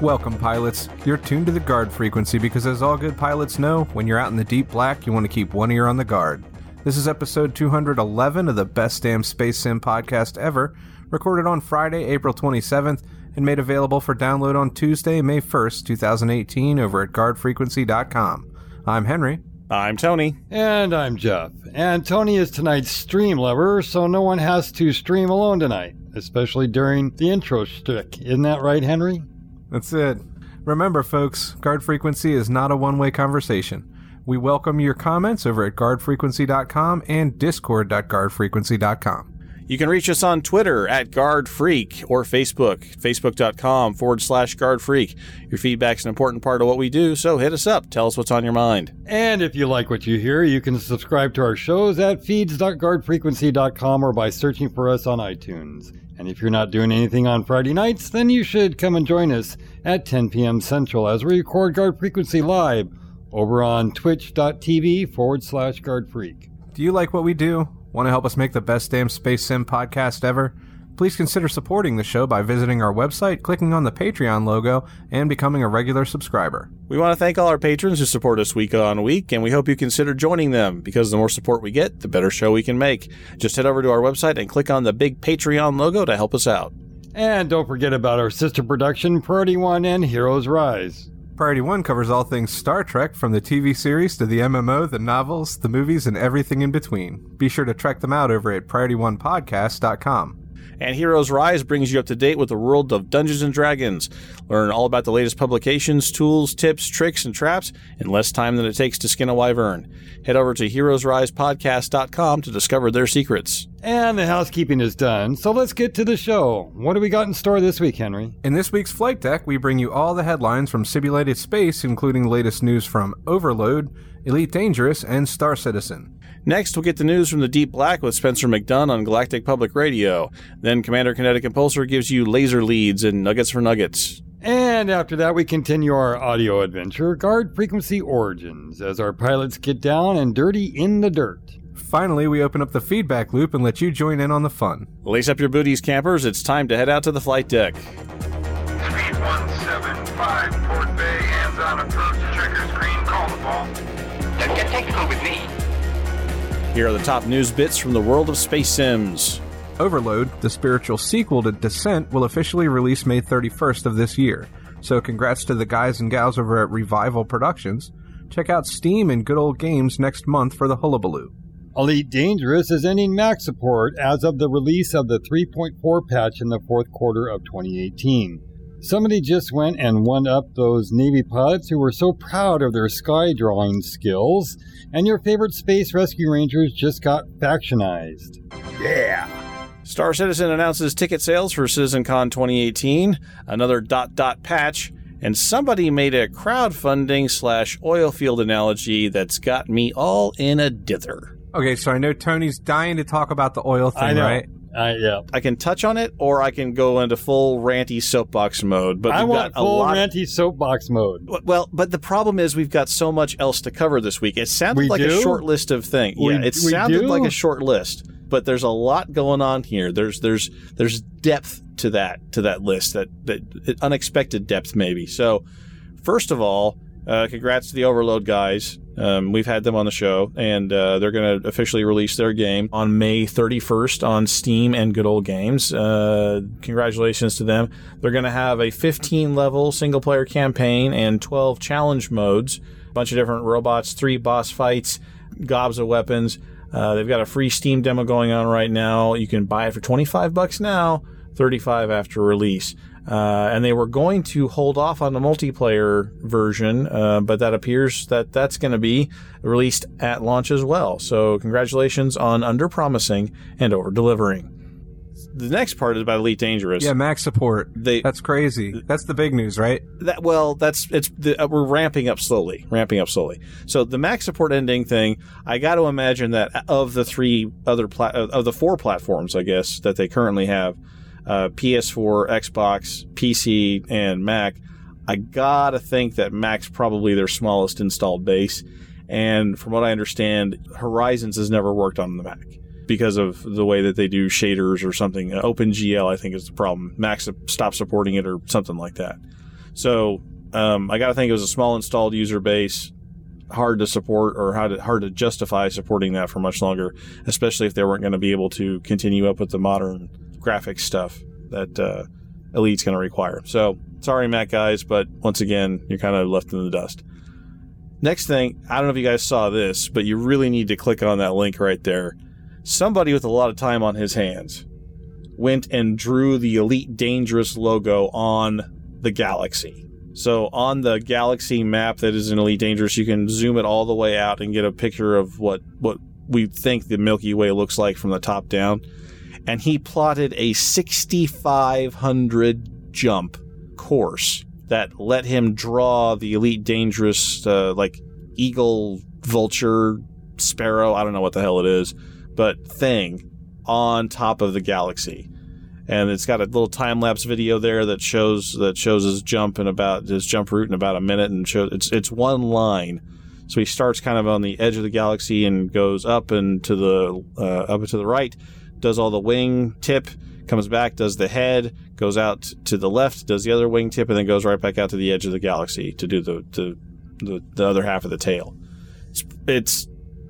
Welcome, pilots. You're tuned to the guard frequency because, as all good pilots know, when you're out in the deep black, you want to keep one ear on the guard. This is episode 211 of the Best Damn Space Sim podcast ever, recorded on Friday, April 27th, and made available for download on Tuesday, May 1st, 2018, over at guardfrequency.com. I'm Henry. I'm Tony. And I'm Jeff. And Tony is tonight's stream lover, so no one has to stream alone tonight, especially during the intro stick. Isn't that right, Henry? That's it. Remember, folks, guard frequency is not a one way conversation. We welcome your comments over at guardfrequency.com and discord.guardfrequency.com. You can reach us on Twitter at GuardFreak or Facebook, facebook.com forward slash GuardFreak. Your feedback's an important part of what we do, so hit us up. Tell us what's on your mind. And if you like what you hear, you can subscribe to our shows at feeds.guardfrequency.com or by searching for us on iTunes. And if you're not doing anything on Friday nights, then you should come and join us at 10 p.m. Central as we record Guard Frequency live over on twitch.tv forward slash guard freak. Do you like what we do? Want to help us make the best damn Space Sim podcast ever? Please consider supporting the show by visiting our website, clicking on the Patreon logo, and becoming a regular subscriber. We want to thank all our patrons who support us week on week, and we hope you consider joining them because the more support we get, the better show we can make. Just head over to our website and click on the big Patreon logo to help us out. And don't forget about our sister production, Priority One and Heroes Rise. Priority One covers all things Star Trek, from the TV series to the MMO, the novels, the movies, and everything in between. Be sure to check them out over at PriorityOnePodcast.com. And Heroes Rise brings you up to date with the world of Dungeons and Dragons. Learn all about the latest publications, tools, tips, tricks, and traps in less time than it takes to skin a wyvern. Head over to heroesrisepodcast.com to discover their secrets. And the housekeeping is done, so let's get to the show. What do we got in store this week, Henry? In this week's Flight Deck, we bring you all the headlines from Simulated Space, including the latest news from Overload, Elite Dangerous, and Star Citizen. Next, we'll get the news from the Deep Black with Spencer McDunn on Galactic Public Radio. Then Commander Kinetic Impulsor gives you laser leads and nuggets for nuggets. And after that, we continue our audio adventure, Guard Frequency Origins, as our pilots get down and dirty in the dirt. Finally, we open up the feedback loop and let you join in on the fun. Lace up your booties, campers. It's time to head out to the flight deck. Speed 175, Port Bay, hands on approach, checker screen, call the ball. Don't get technical with me. Here are the top news bits from the world of space sims. Overload, the spiritual sequel to Descent, will officially release May 31st of this year. So congrats to the guys and gals over at Revival Productions. Check out Steam and Good Old Games next month for the hullabaloo. Elite Dangerous is ending Mac support as of the release of the 3.4 patch in the fourth quarter of 2018. Somebody just went and won up those Navy pods who were so proud of their sky drawing skills, and your favorite Space Rescue Rangers just got factionized. Yeah! Star Citizen announces ticket sales for CitizenCon 2018, another dot dot patch, and somebody made a crowdfunding slash oil field analogy that's got me all in a dither. Okay, so I know Tony's dying to talk about the oil thing, I know. right? Uh, yeah. I can touch on it, or I can go into full ranty soapbox mode. But I want full ranty soapbox mode. well, but the problem is we've got so much else to cover this week. It sounded We like a short list of things. We- yeah, it sounded do? like a short list, but there's a lot going on here. There's there's there's depth to that to that list that that unexpected depth maybe. So, first of all, uh, congrats to the Overload guys. Um, we've had them on the show, and uh, they're going to officially release their game on May 31st on Steam and Good Old Games. Uh, congratulations to them. They're going to have a 15 level single player campaign and 12 challenge modes, a bunch of different robots, three boss fights, gobs of weapons. Uh, they've got a free Steam demo going on right now. You can buy it for 25 bucks now, 35 after release. Uh, and they were going to hold off on the multiplayer version, uh, but that appears that that's going to be released at launch as well. So congratulations on under promising and over delivering. the next part is about Elite Dangerous. Yeah, Mac support. They That's crazy. That's the big news, right? that well, that's it's the, uh, we're ramping up slowly, ramping up slowly. So the Mac support ending thing, I got to imagine that of the three other pla- uh, of the four platforms, I guess that they currently have, uh, PS4, Xbox, PC, and Mac. I gotta think that Mac's probably their smallest installed base, and from what I understand, Horizons has never worked on the Mac because of the way that they do shaders or something. OpenGL, I think, is the problem. Mac stopped supporting it or something like that. So um, I got to think it was a small installed user base, hard to support or hard to, hard to justify supporting that for much longer, especially if they weren't going to be able to continue up with the modern graphics stuff that uh, Elite's going to require. So sorry, Mac guys, but once again, you're kind of left in the dust. Next thing, I don't know if you guys saw this, but you really need to click on that link right there. Somebody with a lot of time on his hands went and drew the Elite Dangerous logo on the galaxy. So on the galaxy map that is in Elite Dangerous, you can zoom it all the way out and get a picture of what what we think the Milky Way looks like from the top down. And he plotted a 6500 jump course that let him draw the Elite Dangerous uh, like eagle, vulture, sparrow, I don't know what the hell it is, but thing on top of the galaxy and it's got a little time lapse video there that shows that shows his jump in about his jump route in about a minute, and shows it's it's one line. So he starts kind of on the edge of the galaxy and goes up and to the uh, up and to the right, does all the wing tip, comes back, does the head, goes out to the left, does the other wing tip, and then goes right back out to the edge of the galaxy to do the to the, the other half of the tail. It's, it's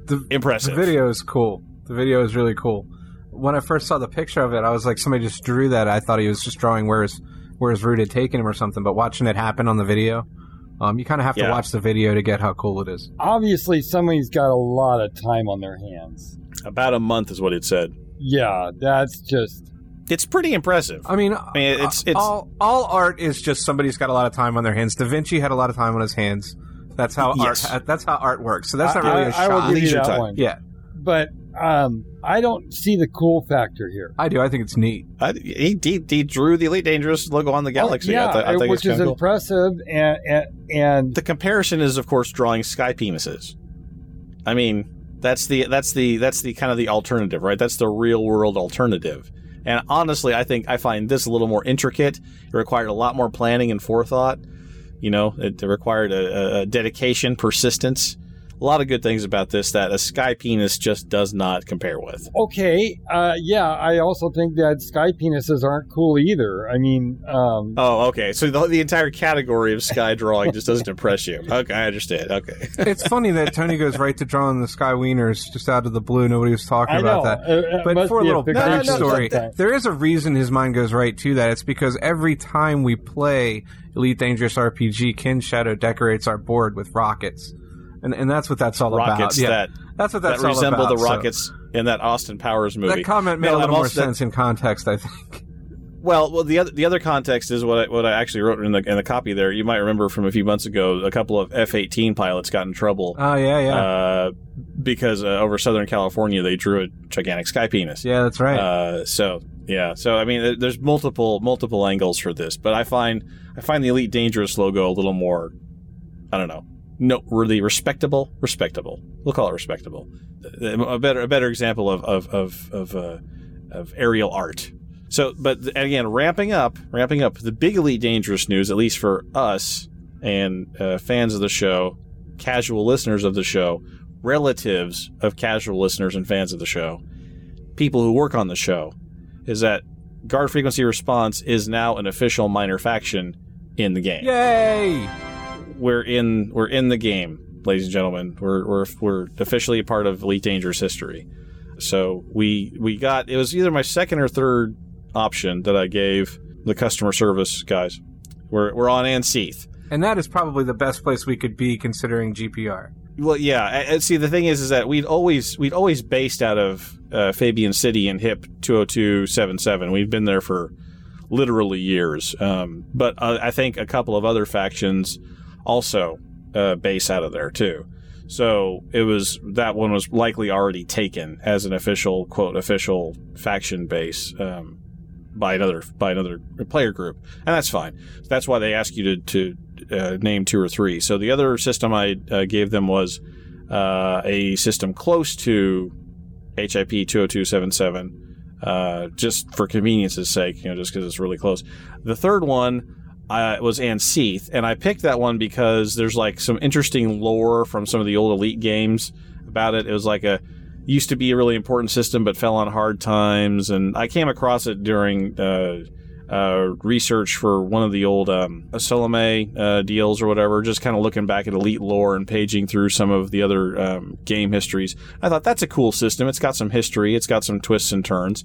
The, impressive. the video is cool. The video is really cool. When I first saw the picture of it, I was like, somebody just drew that. I thought he was just drawing where his where his route had taken him or something. But watching it happen on the video, um, you kind of have Yeah. to watch the video to get how cool it is. Obviously, somebody's got a lot of time on their hands. About a month is what it said. Yeah, that's just. It's pretty impressive. I mean, I mean, it's- it's- all all art is just somebody's got a lot of time on their hands. Da Vinci had a lot of time on his hands. That's how Yes. art. That's how art works. So that's not I- really a I, I will shot. give you that time. one. Yeah, But um, I don't see the cool factor here. I do. I think it's neat. I, he, he, he drew the Elite Dangerous logo on the Galaxy. yeah, I, th- I think which it's is kinda cool. impressive, and and, and The comparison is, of course, drawing sky penises. I mean, that's the that's the that's the kind of the alternative, right? That's the real world alternative. And honestly, I think I find this a little more intricate. It required a lot more planning and forethought. You know, it required a, a- dedication, persistence. A lot of good things about this that a sky penis just does not compare with. okay, uh, yeah. I also think that sky penises aren't cool either. I mean, um, Oh, okay. So the, the entire category of sky drawing just doesn't impress you. Okay, I understand. Okay. It's funny that Tony goes right to drawing the sky wieners just out of the blue. Nobody was talking I know. about that. uh, it But for a little picture no, no, backstory, sometime. there is a reason his mind goes right to that. It's because every time we play Elite Dangerous RPG, Kin Shadow decorates our board with rockets. And, and that's what that's all Rockets about. Yeah, that that's what that that's all resemble about. the So rockets in that Austin Powers movie. that comment made No, a little more also- that- sense in context, I think. Well, well, the other the other context is what I, what I actually wrote in the in the copy there. You might remember from a few months ago, a couple of F-18 pilots got in trouble Oh yeah, yeah, uh, because uh, over Southern California they drew a gigantic sky penis. yeah. That's right. Uh, so yeah, so I mean, there's multiple multiple angles for this, but I find I find the Elite Dangerous logo a little more, I don't know, noteworthy, respectable, respectable. We'll call it respectable. A better a better example of of of of, uh, of aerial art. So, but again, ramping up, ramping up the big Elite Dangerous news, at least for us and uh, fans of the show, casual listeners of the show, relatives of casual listeners and fans of the show, people who work on the show, is that guard frequency response is now an official minor faction in the game. Yay! We're in we're in the game, ladies and gentlemen. We're we're we're officially a part of Elite Dangerous history. So we we got it was either my second or third option that I gave the customer service guys. We're we're on Anseath. And that is probably the best place we could be considering GPR. Well, yeah. and- and see, the thing is, is that we'd always we'd always based out of uh, Fabian City and HIP two hundred two seven seven. We've been there for literally years. Um, but uh, I think a couple of other factions also uh, base out of there too. So it was that one was likely already taken as an official quote official faction base um, by another by another player group, and that's fine. That's why they ask you to to uh, name two or three. So the other system I uh, gave them was uh, a system close to HIP 20277, uh, just for convenience's sake, you know, just because it's really close. The third one uh, was Anseath, and I picked that one because there's like some interesting lore from some of the old Elite games about it. It was like a used to be a really important system, but fell on hard times, and I came across it during. Uh, uh, research for one of the old um, uh, deals or whatever, just kind of looking back at Elite lore and paging through some of the other um, game histories. I thought that's a cool system. It's got some history, it's got some twists and turns.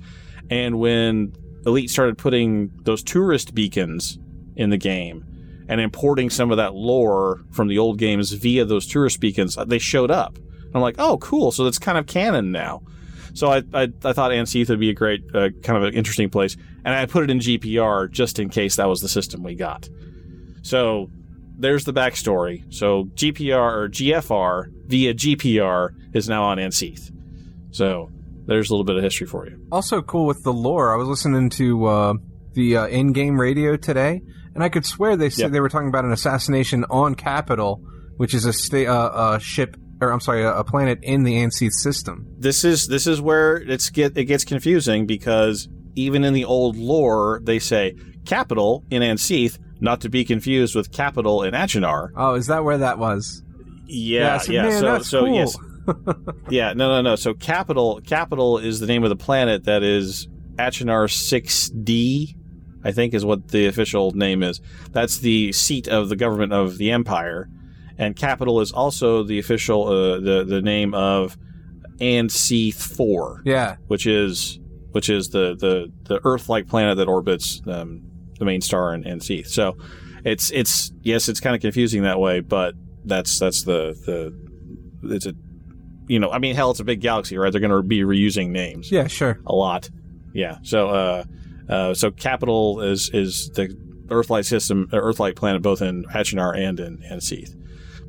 And when Elite started putting those tourist beacons in the game and importing some of that lore from the old games via those tourist beacons, they showed up. I'm like, oh, cool. So that's kind of canon now. So I, I, I thought Anseath would be a great, uh, kind of an interesting place. And I put it in GPR just in case that was the system we got. So there's the backstory. So GPR or GFR via GPR is now on Anseath. So there's a little bit of history for you. Also cool with the lore. I was listening to uh, the uh, in-game radio today, and I could swear they said Yep. they were talking about an assassination on Capitol, which is a sta- uh, a ship, or I'm sorry, a, a planet in the Anseath system. this is this is where it's get it gets confusing because even in the old lore they say Capitol in Anseath, not to be confused with Capitol in Achenar. Oh, is that where that was? Yeah, yeah. Man, so so cool. yes, yeah. No, no, no. So Capitol Capitol is the name of the planet that is Achenar six D. I think is what the official name is. That's the seat of the government of the empire, and Capitol is also the official uh, the the name of Anseath four Yeah. which is which is the the the Earth-like planet that orbits um, the main star in, Anseath. So it's it's yes, it's kind of confusing that way, but that's that's the the it's a you know I mean hell, it's a big galaxy, right? They're going to be reusing names Yeah, sure. a lot. Yeah. So uh, uh, so Capitol is is the Earth-like system, Earth-like planet, both in Achenar and in Anseath.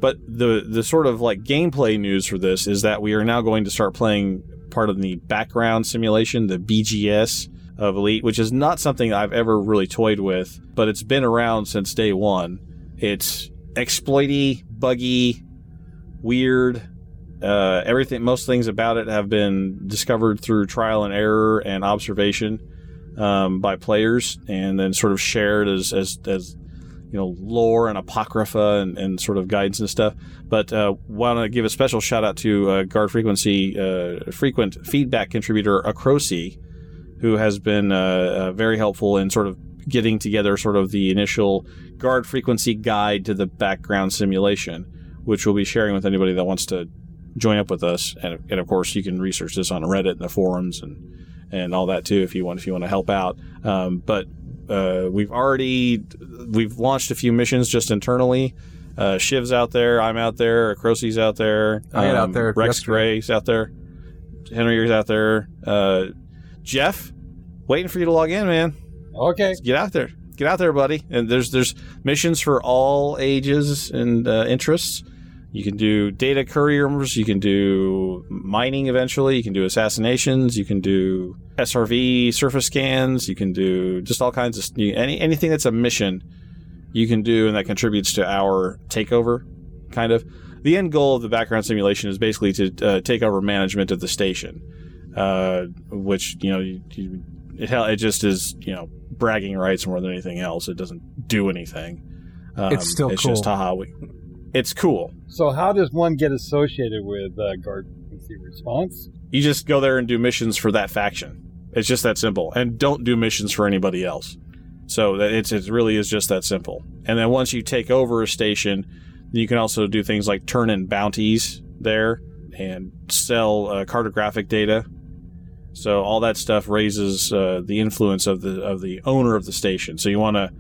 But the the sort of like gameplay news for this is that we are now going to start playing part of the background simulation, the BGS of Elite, which is not something I've ever really toyed with, but it's been around since day one. It's exploity, buggy, weird. Uh, everything, most things about it have been discovered through trial and error and observation um, by players, and then sort of shared as as as you know lore and apocrypha and, and sort of guidance and stuff. But uh, want to give a special shout out to uh, Guard Frequency uh, frequent feedback contributor Acrosi, who has been uh, uh, very helpful in sort of getting together sort of the initial Guard Frequency guide to the background simulation, which we'll be sharing with anybody that wants to join up with us. And, and of course, you can research this on Reddit and the forums and and all that too if you want if you want to help out. Um, but uh, we've already we've launched a few missions just internally. Uh, Shiv's out there, I'm out there, Crosey's out there, um, I got out there Rex yesterday. Gray's out there, Henry's out there, uh, Jeff, waiting for you to log in, man. Okay. Get out there, get out there, buddy. And there's there's missions for all ages and uh, interests. You can do data couriers. You can do mining eventually. You can do assassinations. You can do SRV surface scans. You can do just all kinds of any anything that's a mission. You can do and that contributes to our takeover, kind of. The end goal of the background simulation is basically to uh, take over management of the station, uh, which you know you, you, it it just is you know bragging rights more than anything else. It doesn't do anything. Um, It's still it's cool. just haha. We, it's cool. So how does one get associated with uh, Guard Frequency Response? You just go there and do missions for that faction. It's just that simple, and don't do missions for anybody else. So it's it really is just that simple. And then once you take over a station, you can also do things like turn in bounties there and sell uh, cartographic data. So all that stuff raises uh, the influence of the of the owner of the station. So you want to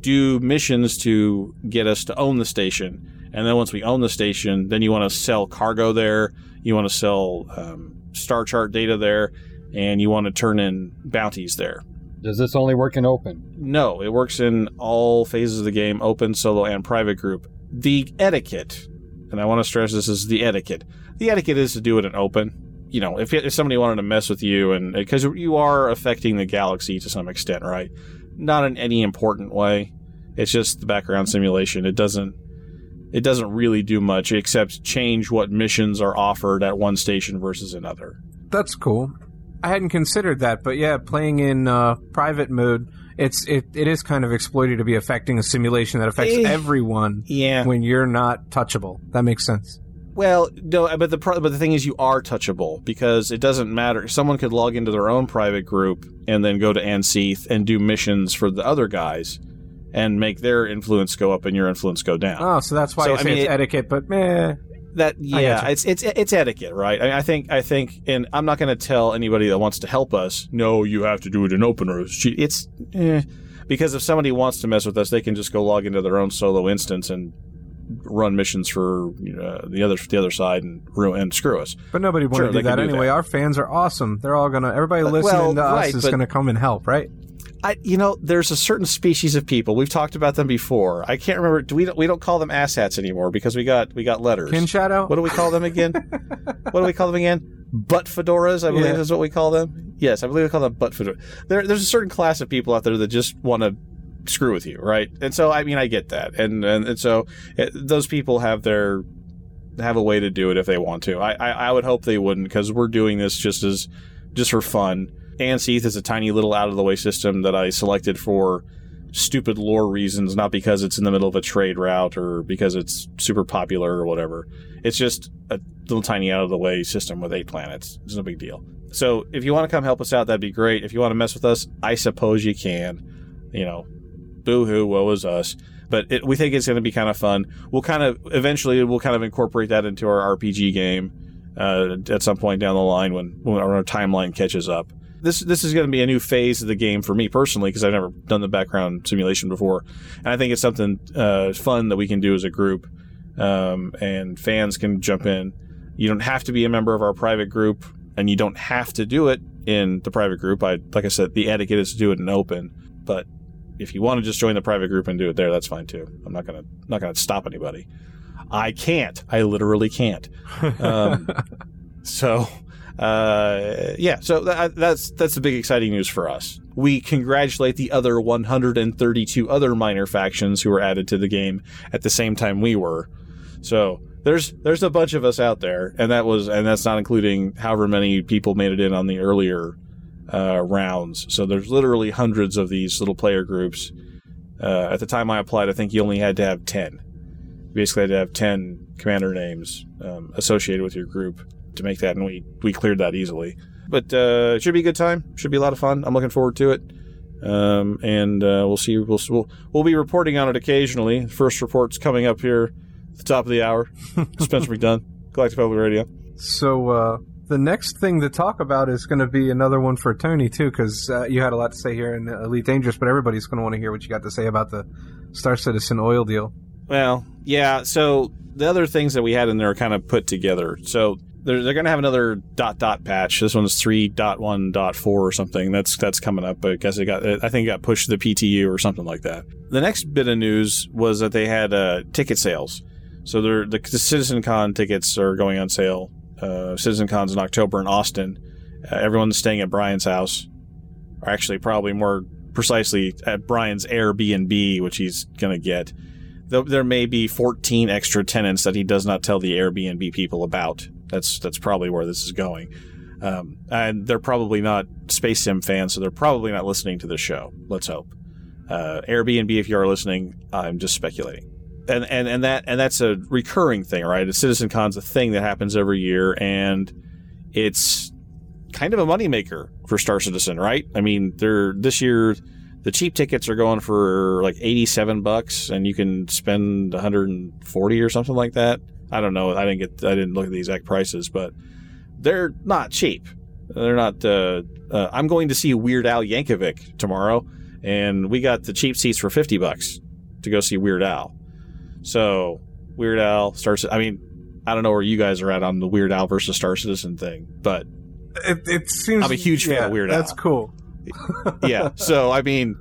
do missions to get us to own the station, and then once we own the station, then you want to sell cargo there. You want to sell um, star chart data there, and you want to turn in bounties there. Does this only work in open? No, it works in all phases of the game, open, solo, and private group. The etiquette and I want to stress this is the etiquette. The etiquette is to do it in open. You know, if, if somebody wanted to mess with you, and because you are affecting the galaxy to some extent, right? Not in any important way. It's just the background simulation. It doesn't it doesn't really do much except change what missions are offered at one station versus another. That's cool. I hadn't considered that, but yeah, playing in uh, private mode, it's it, it is kind of exploited to be affecting a simulation that affects Eh, everyone Yeah. when you're not touchable. That makes sense. Well, no, but the pro- but the thing is, you are touchable because it doesn't matter. Someone could log into their own private group and then go to Anseath and do missions for the other guys, and make their influence go up and your influence go down. Oh, so that's why So, you I say mean, it's it- etiquette, but meh. that yeah, it's it's it's etiquette, right? I, mean, I think I think, and I'm not going to tell anybody that wants to help us. No, you have to do it in open or it's eh. because if somebody wants to mess with us, they can just go log into their own solo instance and run missions for uh, the other the other side and ruin and screw us. But nobody want Sure, to do that do anyway. that. Our fans are awesome. They're all gonna. Everybody listening well, to us right, is but- gonna come and help, right? I, you know, there's a certain species of people. We've talked about them before. I can't remember. Do we don't, we don't call them asshats anymore because we got we got letters. Kin Shadow. What do we call them again? what do we call them again? Butt fedoras, I believe Yeah. is what we call them. Yes, I believe we call them butt fedora. There, there's a certain class of people out there that just want to screw with you, right? And so, I mean, I get that, and and, and so it, those people have their have a way to do it if they want to. I I, I would hope they wouldn't because we're doing this just as just for fun. Anseath is a tiny little out of the way system that I selected for stupid lore reasons, not because it's in the middle of a trade route or because it's super popular or whatever. It's just a little tiny out of the way system with eight planets. It's no big deal. So if you want to come help us out, that'd be great. If you want to mess with us, I suppose you can. You know, boo hoo, woe is us. But it, we think it's going to be kind of fun. We'll kind of eventually we'll kind of incorporate that into our RPG game uh, at some point down the line when when our timeline catches up. This this is going to be a new phase of the game for me personally because I've never done the background simulation before, and I think it's something uh, fun that we can do as a group, um, and fans can jump in. You don't have to be a member of our private group, and you don't have to do it in the private group. I like I said, the etiquette is to do it in open, but if you want to just join the private group and do it there, that's fine too. I'm not gonna not gonna stop anybody. I can't. I literally can't. Um, so, uh, yeah. So that, that's that's the big exciting news for us. We congratulate the other 132 other minor factions who were added to the game at the same time we were. So there's there's a bunch of us out there, and that was and that's not including however many people made it in on the earlier uh, rounds. So there's literally hundreds of these little player groups. Uh, at the time I applied, I think you only had to have 10. You basically had to have 10 commander names um, associated with your group to make that, and we, we cleared that easily. But uh, it should be a good time. Should be a lot of fun. I'm looking forward to it. Um, and uh, we'll see. We'll, we'll we'll be reporting on it occasionally. First report's coming up here at the top of the hour. Spencer McDunn, Galactic Public Radio. So uh, the next thing to talk about is going to be another one for Tony too, because uh, you had a lot to say here in Elite Dangerous, but everybody's going to want to hear what you got to say about the Star Citizen oil deal. Well, yeah. So the other things that we had in there are kind of put together. So they're, they're going to have another dot dot patch. This one's three dot one dot four or something. That's that's coming up. I guess it got. I think it got pushed to the PTU or something like that. The next bit of news was that they had uh, ticket sales. So they're, the, the Citizen Con tickets are going on sale. Uh, Citizen Con's in October in Austin. Uh, everyone's staying at Brian's house, or actually probably more precisely at Brian's Airbnb, which he's going to get there may be 14 extra tenants that he does not tell the Airbnb people about. That's that's probably where this is going. Um, and they're probably not Space Sim fans, so they're probably not listening to the show. Let's hope. Uh, Airbnb, if you are listening, I'm just speculating. And, and and that and that's a recurring thing, right? Citizen Con's a thing that happens every year, and it's kind of a moneymaker for Star Citizen, right? I mean, they're this year the cheap tickets are going for like 87 bucks and you can spend 140 or something like that. I don't know. I didn't get I didn't look at the exact prices, but they're not cheap. They're not uh, uh, I'm going to see Weird Al Yankovic tomorrow and we got the cheap seats for 50 bucks to go see Weird Al. So, Weird Al starts I mean, I don't know where you guys are at on the Weird Al versus Star Citizen thing, but It, it seems I'm a huge fan of Weird Al. That's cool. yeah. So I mean,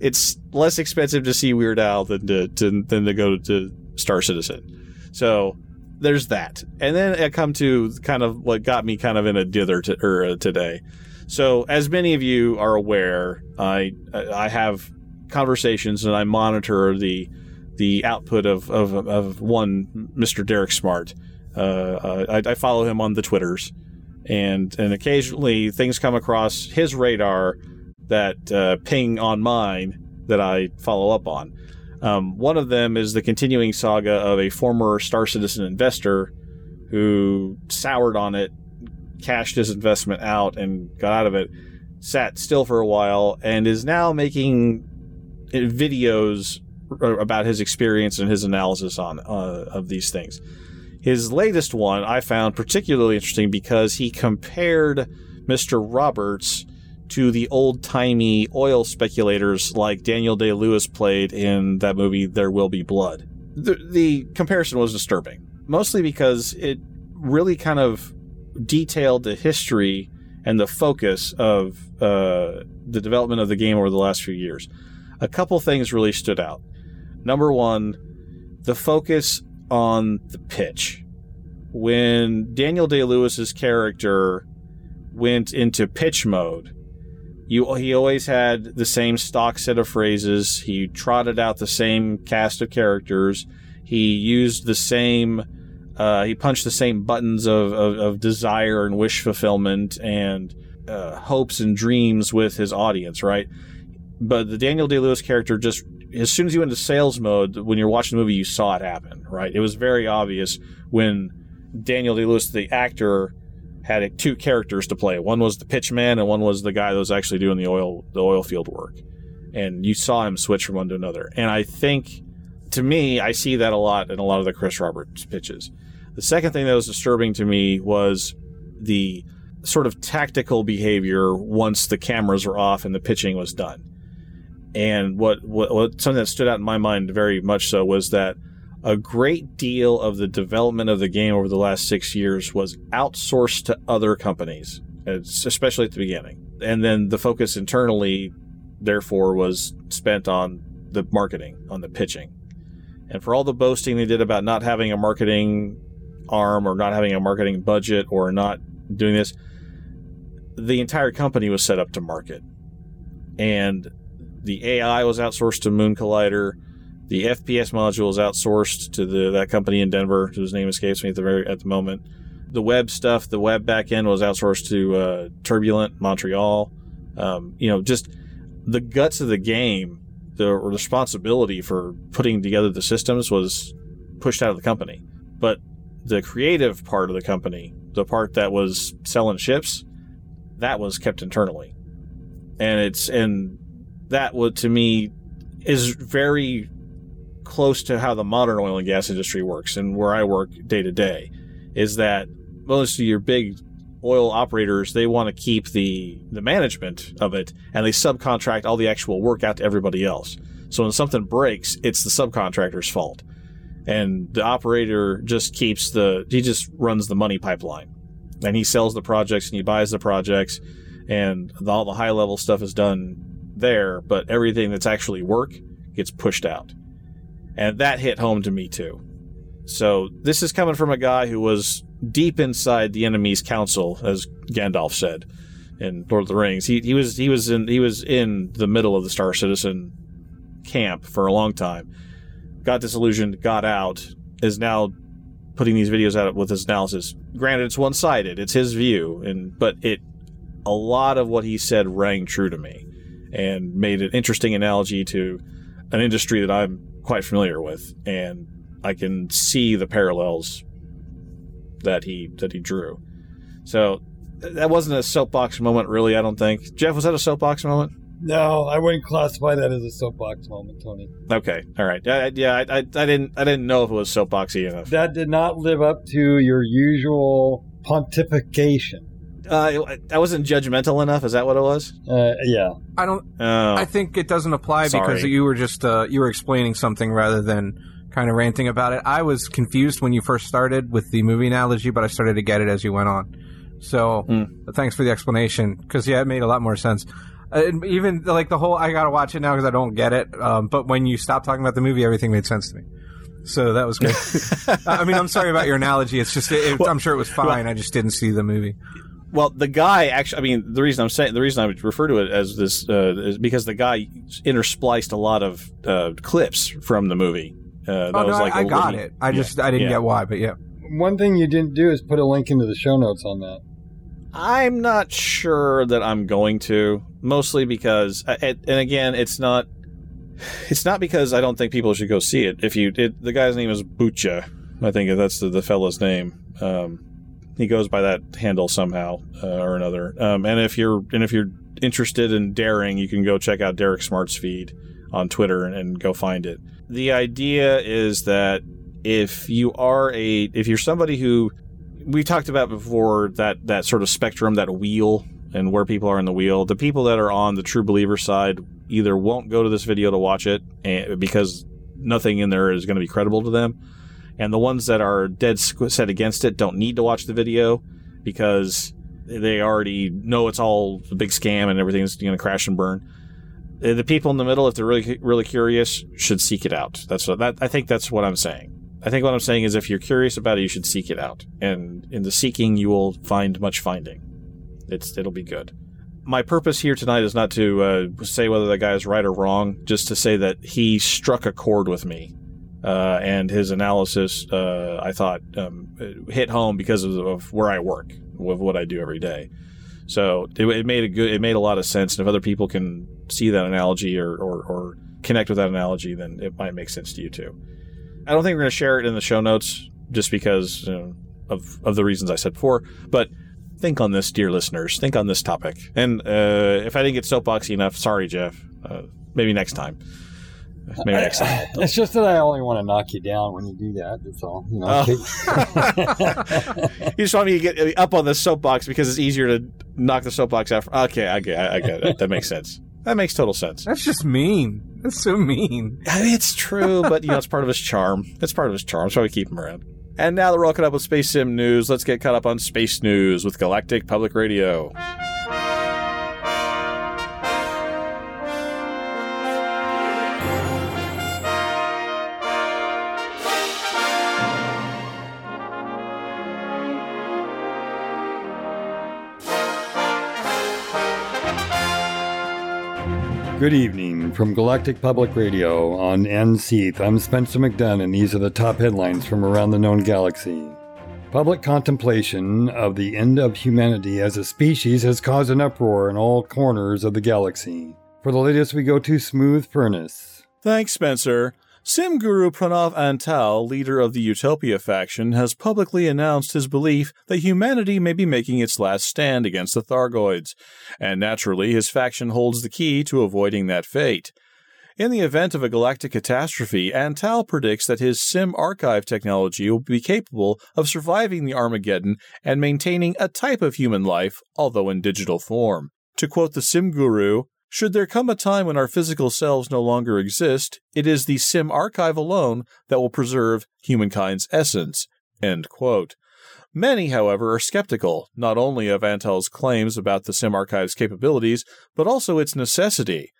it's less expensive to see Weird Al than to, to than to go to Star Citizen. So there's that, and then I come to kind of what got me kind of in a dither to, uh, today. So, as many of you are aware, I I have conversations and I monitor the the output of of, of one Mr. Derek Smart. Uh, I, I follow him on the twitters, and and occasionally things come across his radar that uh, ping on mine that I follow up on. Um, one of them is the continuing saga of a former Star Citizen investor who soured on it, cashed his investment out, and got out of it. Sat still for a while and is now making uh, videos about his experience and his analysis on uh, of these things. His latest one I found particularly interesting because he compared Mr. Roberts to the old timey oil speculators like Daniel Day Lewis played in that movie There Will Be Blood. The, the comparison was disturbing, mostly because it really kind of detailed the history and the focus of uh, the development of the game over the last few years. A couple things really stood out. Number one, the focus on the pitch. When Daniel Day Lewis's character went into pitch mode, you he always had the same stock set of phrases. He trotted out the same cast of characters. He used the same. Uh, he punched the same buttons of, of, of desire and wish fulfillment and uh, hopes and dreams with his audience, right? But the Daniel Day Lewis character just as soon as you went into sales mode, when you're watching the movie, you saw it happen, right? It was very obvious when Daniel Day Lewis, the actor, had two characters to play. One was the pitchman, and one was the guy that was actually doing the oil the oil field work. And you saw him switch from one to another. And I think, to me, I see that a lot in a lot of the Chris Roberts pitches. The second thing that was disturbing to me was the sort of tactical behavior once the cameras were off and the pitching was done. And what, what, what something that stood out in my mind very much so was that a great deal of the development of the game over the last six years was outsourced to other companies, especially at the beginning. And then the focus internally, therefore, was spent on the marketing, on the pitching. And for all the boasting they did about not having a marketing arm or not having a marketing budget or not doing this, the entire company was set up to market. And the AI was outsourced to Moon Collider the FPS module is outsourced to the that company in Denver, whose name escapes me at the very at the moment. The web stuff, the web backend was outsourced to uh, Turbulent Montreal. Um, you know, just the guts of the game, the responsibility for putting together the systems was pushed out of the company. But the creative part of the company, the part that was selling ships, that was kept internally. And it's and that would to me is very close to how the modern oil and gas industry works and where I work day to day is that most of your big oil operators they want to keep the the management of it and they subcontract all the actual work out to everybody else. So when something breaks, it's the subcontractor's fault. And the operator just keeps the he just runs the money pipeline. And he sells the projects and he buys the projects and all the high level stuff is done there, but everything that's actually work gets pushed out. And that hit home to me too. So this is coming from a guy who was deep inside the enemy's council, as Gandalf said in Lord of the Rings. He, he was he was in he was in the middle of the Star Citizen camp for a long time. Got disillusioned, got out, is now putting these videos out with his analysis. Granted, it's one sided, it's his view, and but it a lot of what he said rang true to me and made an interesting analogy to an industry that I'm quite familiar with, and I can see the parallels that he that he drew. So that wasn't a soapbox moment, really. I don't think. Jeff, was that a soapbox moment? No, I wouldn't classify that as a soapbox moment, Tony. Okay, all right. I, yeah, I, I, I didn't I didn't know if it was soapboxy enough. That did not live up to your usual pontification. Uh, I wasn't judgmental enough. Is that what it was? Uh, yeah. I don't. Oh, I think it doesn't apply because you were just uh, you were explaining something rather than kind of ranting about it. I was confused when you first started with the movie analogy, but I started to get it as you went on. So Hmm. thanks for the explanation because yeah, it made a lot more sense. Uh, even like the whole I gotta watch it now because I don't get it. Um, but when you stopped talking about the movie, everything made sense to me. So that was good. I mean, I'm sorry about your analogy. It's just, it, I'm sure it was fine. I just didn't see the movie. Well, the guy actually, I mean, the reason I'm saying, the reason I would refer to it as this uh, is because the guy interspliced a lot of uh, clips from the movie. Uh, that Oh, no, was like I, I a got little- it. I yeah, just, I didn't yeah. get why, but yeah. One thing you didn't do is put a link into the show notes on that. I'm not sure that I'm going to, mostly because, uh, it, and again, it's not, it's not because I don't think people should go see it. If you, it, the guy's name is Bucha, I think that's the, the fellow's name. Um, he goes by that handle somehow uh, or another. Um, and if you're, and if you're interested in daring, you can go check out Derek Smart's feed on Twitter and, and go find it. The idea is that if you are a, if you're somebody who we talked about before that that sort of spectrum, that wheel, and where people are in the wheel. The people that are on the true believer side either won't go to this video to watch it eh, because nothing in there is going to be credible to them, and the ones that are dead set against it don't need to watch the video because they already know it's all a big scam and everything's going to crash and burn. Eh, The people in the middle, if they're really really curious, should seek it out. That's what that I think that's what I'm saying. I think what I'm saying is if you're curious about it, you should seek it out. And in the seeking, you will find much finding. It's it'll be good. My purpose here tonight is not to uh, say whether the guy is right or wrong, just to say that he struck a chord with me. Uh, and his analysis, uh, I thought, um, hit home because of, of where I work, with what I do every day. So it, it made a good, it made a lot of sense. And if other people can see that analogy or, or, or connect with that analogy, then it might make sense to you too. I don't think we're going to share it in the show notes just because you know, of of the reasons I said before. But think on this, dear listeners. Think on this topic. And uh, if I didn't get soapboxy enough, sorry, Jeff. Uh, maybe next time. Maybe next time. It's just that I only want to knock you down when you do that. That's all. You know. Oh. you just want me to get uh, up on the soapbox because it's easier to knock the soapbox out. Okay, I get, I get it. That makes sense. That makes total sense. That's just mean. That's so mean. I mean, it's true, but you know, it's part of his charm. It's part of his charm. That's why we keep him around. And now that we're all caught up with Space Sim news, let's get caught up on space news with Galactic Public Radio. Good evening from Galactic Public Radio on Anseath. I'm Spencer McDunn, and these are the top headlines from around the known galaxy. Public contemplation of the end of humanity as a species has caused an uproar in all corners of the galaxy. For the latest, we go to Smooth Furnace. Thanks, Spencer. Sim Guru Pranav Antal, leader of the Utopia faction, has publicly announced his belief that humanity may be making its last stand against the Thargoids, and naturally his faction holds the key to avoiding that fate. In the event of a galactic catastrophe, Antal predicts that his Sim archive technology will be capable of surviving the Armageddon and maintaining a type of human life, although in digital form. To quote the Sim Guru, should there come a time when our physical selves no longer exist, it is the Sim archive alone that will preserve humankind's essence. Many, however, are skeptical, not only of Antal's claims about the Sim archive's capabilities, but also its necessity.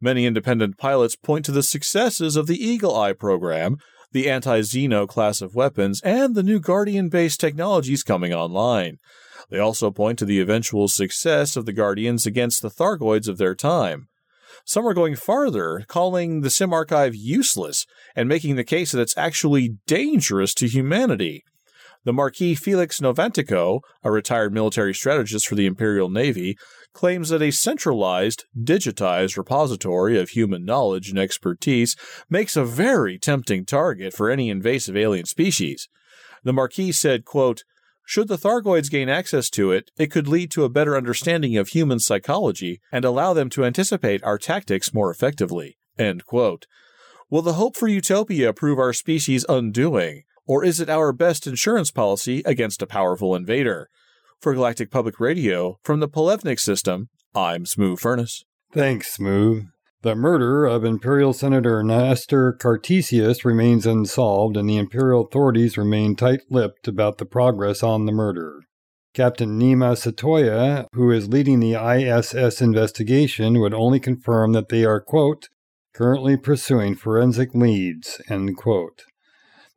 Many independent pilots point to the successes of the Eagle Eye program, the anti Xeno class of weapons, and the new Guardian based technologies coming online. They also point to the eventual success of the Guardians against the Thargoids of their time. Some are going farther, calling the Sim Archive useless and making the case that it's actually dangerous to humanity. The Marquis Felix Novantico, a retired military strategist for the Imperial Navy, claims that a centralized, digitized repository of human knowledge and expertise makes a very tempting target for any invasive alien species. The Marquis said, quote, should the Thargoids gain access to it, it could lead to a better understanding of human psychology and allow them to anticipate our tactics more effectively. End quote. Will the hope for utopia prove our species' undoing, or is it our best insurance policy against a powerful invader? For Galactic Public Radio, from the Polevnik system, I'm Smooth Furnace. Thanks, Smooth. The murder of Imperial Senator Nestor Cartesius remains unsolved, and the Imperial authorities remain tight lipped about the progress on the murder. Captain Nima Satoya, who is leading the ISS investigation, would only confirm that they are, quote, currently pursuing forensic leads, end quote.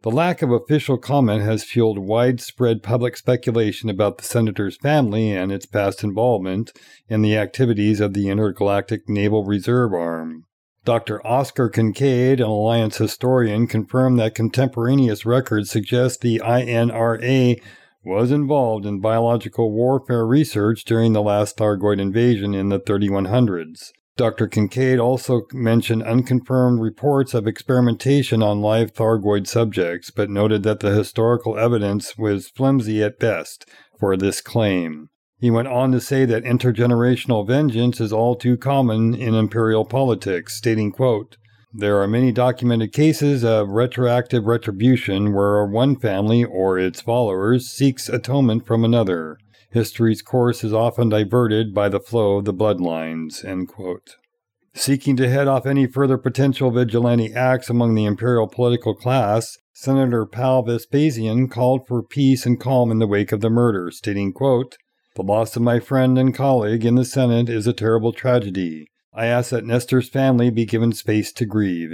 The lack of official comment has fueled widespread public speculation about the senator's family and its past involvement in the activities of the Intergalactic Naval Reserve Arm. Dr. Oscar Kincaid, an Alliance historian, confirmed that contemporaneous records suggest the INRA was involved in biological warfare research during the last Thargoid invasion in the 3100s. Dr. Kincaid also mentioned unconfirmed reports of experimentation on live Thargoid subjects, but noted that the historical evidence was flimsy at best for this claim. He went on to say that intergenerational vengeance is all too common in imperial politics, stating, quote, there are many documented cases of retroactive retribution where one family or its followers seeks atonement from another. History's course is often diverted by the flow of the bloodlines. Seeking to head off any further potential vigilante acts among the imperial political class, Senator Pal Vespasian called for peace and calm in the wake of the murder, stating, quote, The loss of my friend and colleague in the Senate is a terrible tragedy. I ask that Nestor's family be given space to grieve.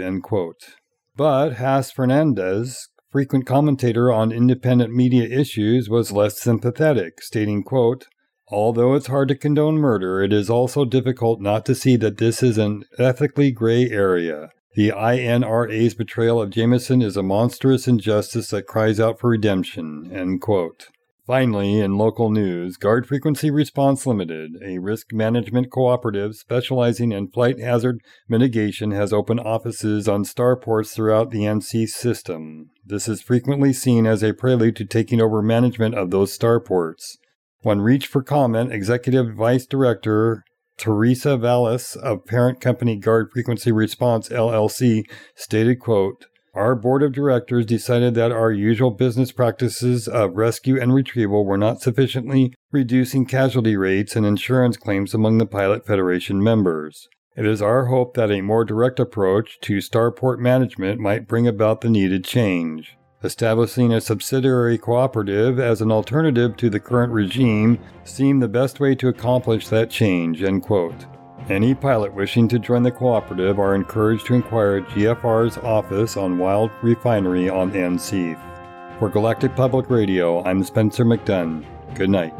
But Has Fernandez, frequent commentator on independent media issues, was less sympathetic, stating, quote, Although it's hard to condone murder, it is also difficult not to see that this is an ethically gray area. The INRA's betrayal of Jameson is a monstrous injustice that cries out for redemption. End quote. Finally, in local news, Guard Frequency Response Limited, a risk management cooperative specializing in flight hazard mitigation, has opened offices on starports throughout the NC system. This is frequently seen as a prelude to taking over management of those starports. When reached for comment, Executive Vice Director Teresa Vallis of parent company Guard Frequency Response LLC stated, quote, our board of directors decided that our usual business practices of rescue and retrieval were not sufficiently reducing casualty rates and insurance claims among the Pilot Federation members. It is our hope that a more direct approach to starport management might bring about the needed change. Establishing a subsidiary cooperative as an alternative to the current regime seemed the best way to accomplish that change. End quote. Any pilot wishing to join the cooperative are encouraged to inquire at GFR's office on Wild Refinery on NC. For Galactic Public Radio, I'm Spencer McDunn. Good night.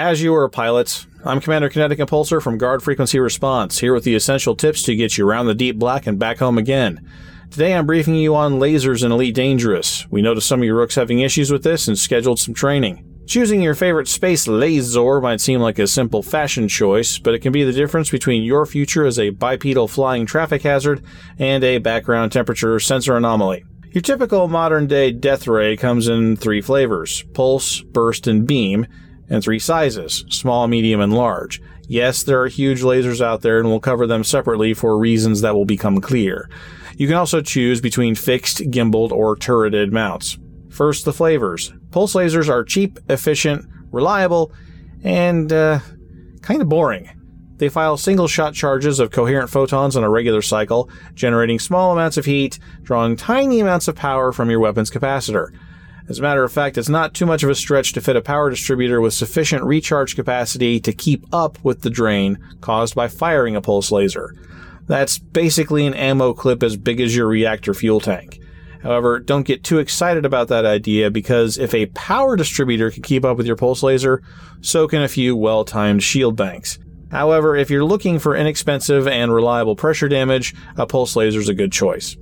As you are pilots, I'm Commander Kinetic Impulsor from Guard Frequency Response, here with the essential tips to get you around the deep black and back home again. Today I'm briefing you on lasers in Elite Dangerous. We noticed some of your rooks having issues with this and scheduled some training. Choosing your favorite space laser might seem like a simple fashion choice, but it can be the difference between your future as a bipedal flying traffic hazard and a background temperature sensor anomaly. Your typical modern day death ray comes in three flavors pulse, burst, and beam, and three sizes small, medium, and large. Yes, there are huge lasers out there, and we'll cover them separately for reasons that will become clear. You can also choose between fixed, gimbaled, or turreted mounts. First, the flavors. Pulse lasers are cheap, efficient, reliable, and uh, kind of boring. They file single shot charges of coherent photons on a regular cycle, generating small amounts of heat, drawing tiny amounts of power from your weapon's capacitor. As a matter of fact, it's not too much of a stretch to fit a power distributor with sufficient recharge capacity to keep up with the drain caused by firing a pulse laser. That's basically an ammo clip as big as your reactor fuel tank. However, don't get too excited about that idea because if a power distributor can keep up with your pulse laser, so can a few well timed shield banks. However, if you're looking for inexpensive and reliable pressure damage, a pulse laser is a good choice.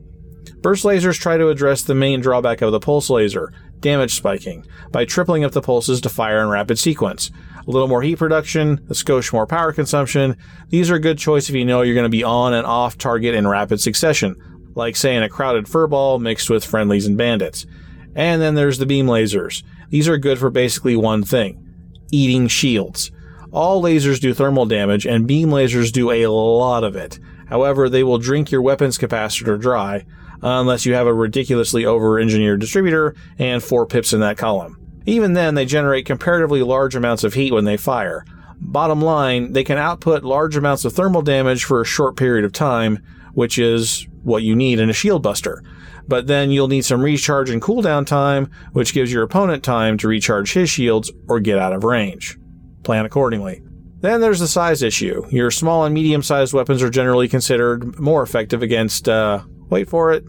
Burst lasers try to address the main drawback of the pulse laser, damage spiking, by tripling up the pulses to fire in rapid sequence. A little more heat production, a skosh more power consumption. These are a good choice if you know you're going to be on and off target in rapid succession, like say in a crowded furball mixed with friendlies and bandits. And then there's the beam lasers. These are good for basically one thing eating shields. All lasers do thermal damage, and beam lasers do a lot of it. However, they will drink your weapon's capacitor dry, unless you have a ridiculously over engineered distributor and four pips in that column. Even then, they generate comparatively large amounts of heat when they fire. Bottom line, they can output large amounts of thermal damage for a short period of time, which is what you need in a shield buster. But then you'll need some recharge and cooldown time, which gives your opponent time to recharge his shields or get out of range. Plan accordingly. Then there's the size issue. Your small and medium sized weapons are generally considered more effective against, uh, wait for it,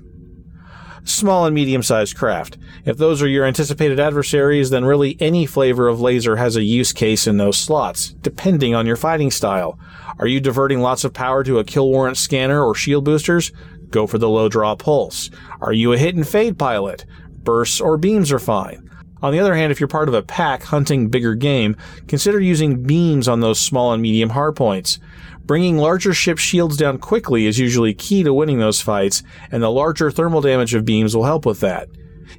small and medium sized craft. If those are your anticipated adversaries, then really any flavor of laser has a use case in those slots, depending on your fighting style. Are you diverting lots of power to a kill warrant scanner or shield boosters? Go for the low draw pulse. Are you a hit and fade pilot? Bursts or beams are fine. On the other hand, if you're part of a pack hunting bigger game, consider using beams on those small and medium hardpoints. Bringing larger ship shields down quickly is usually key to winning those fights, and the larger thermal damage of beams will help with that.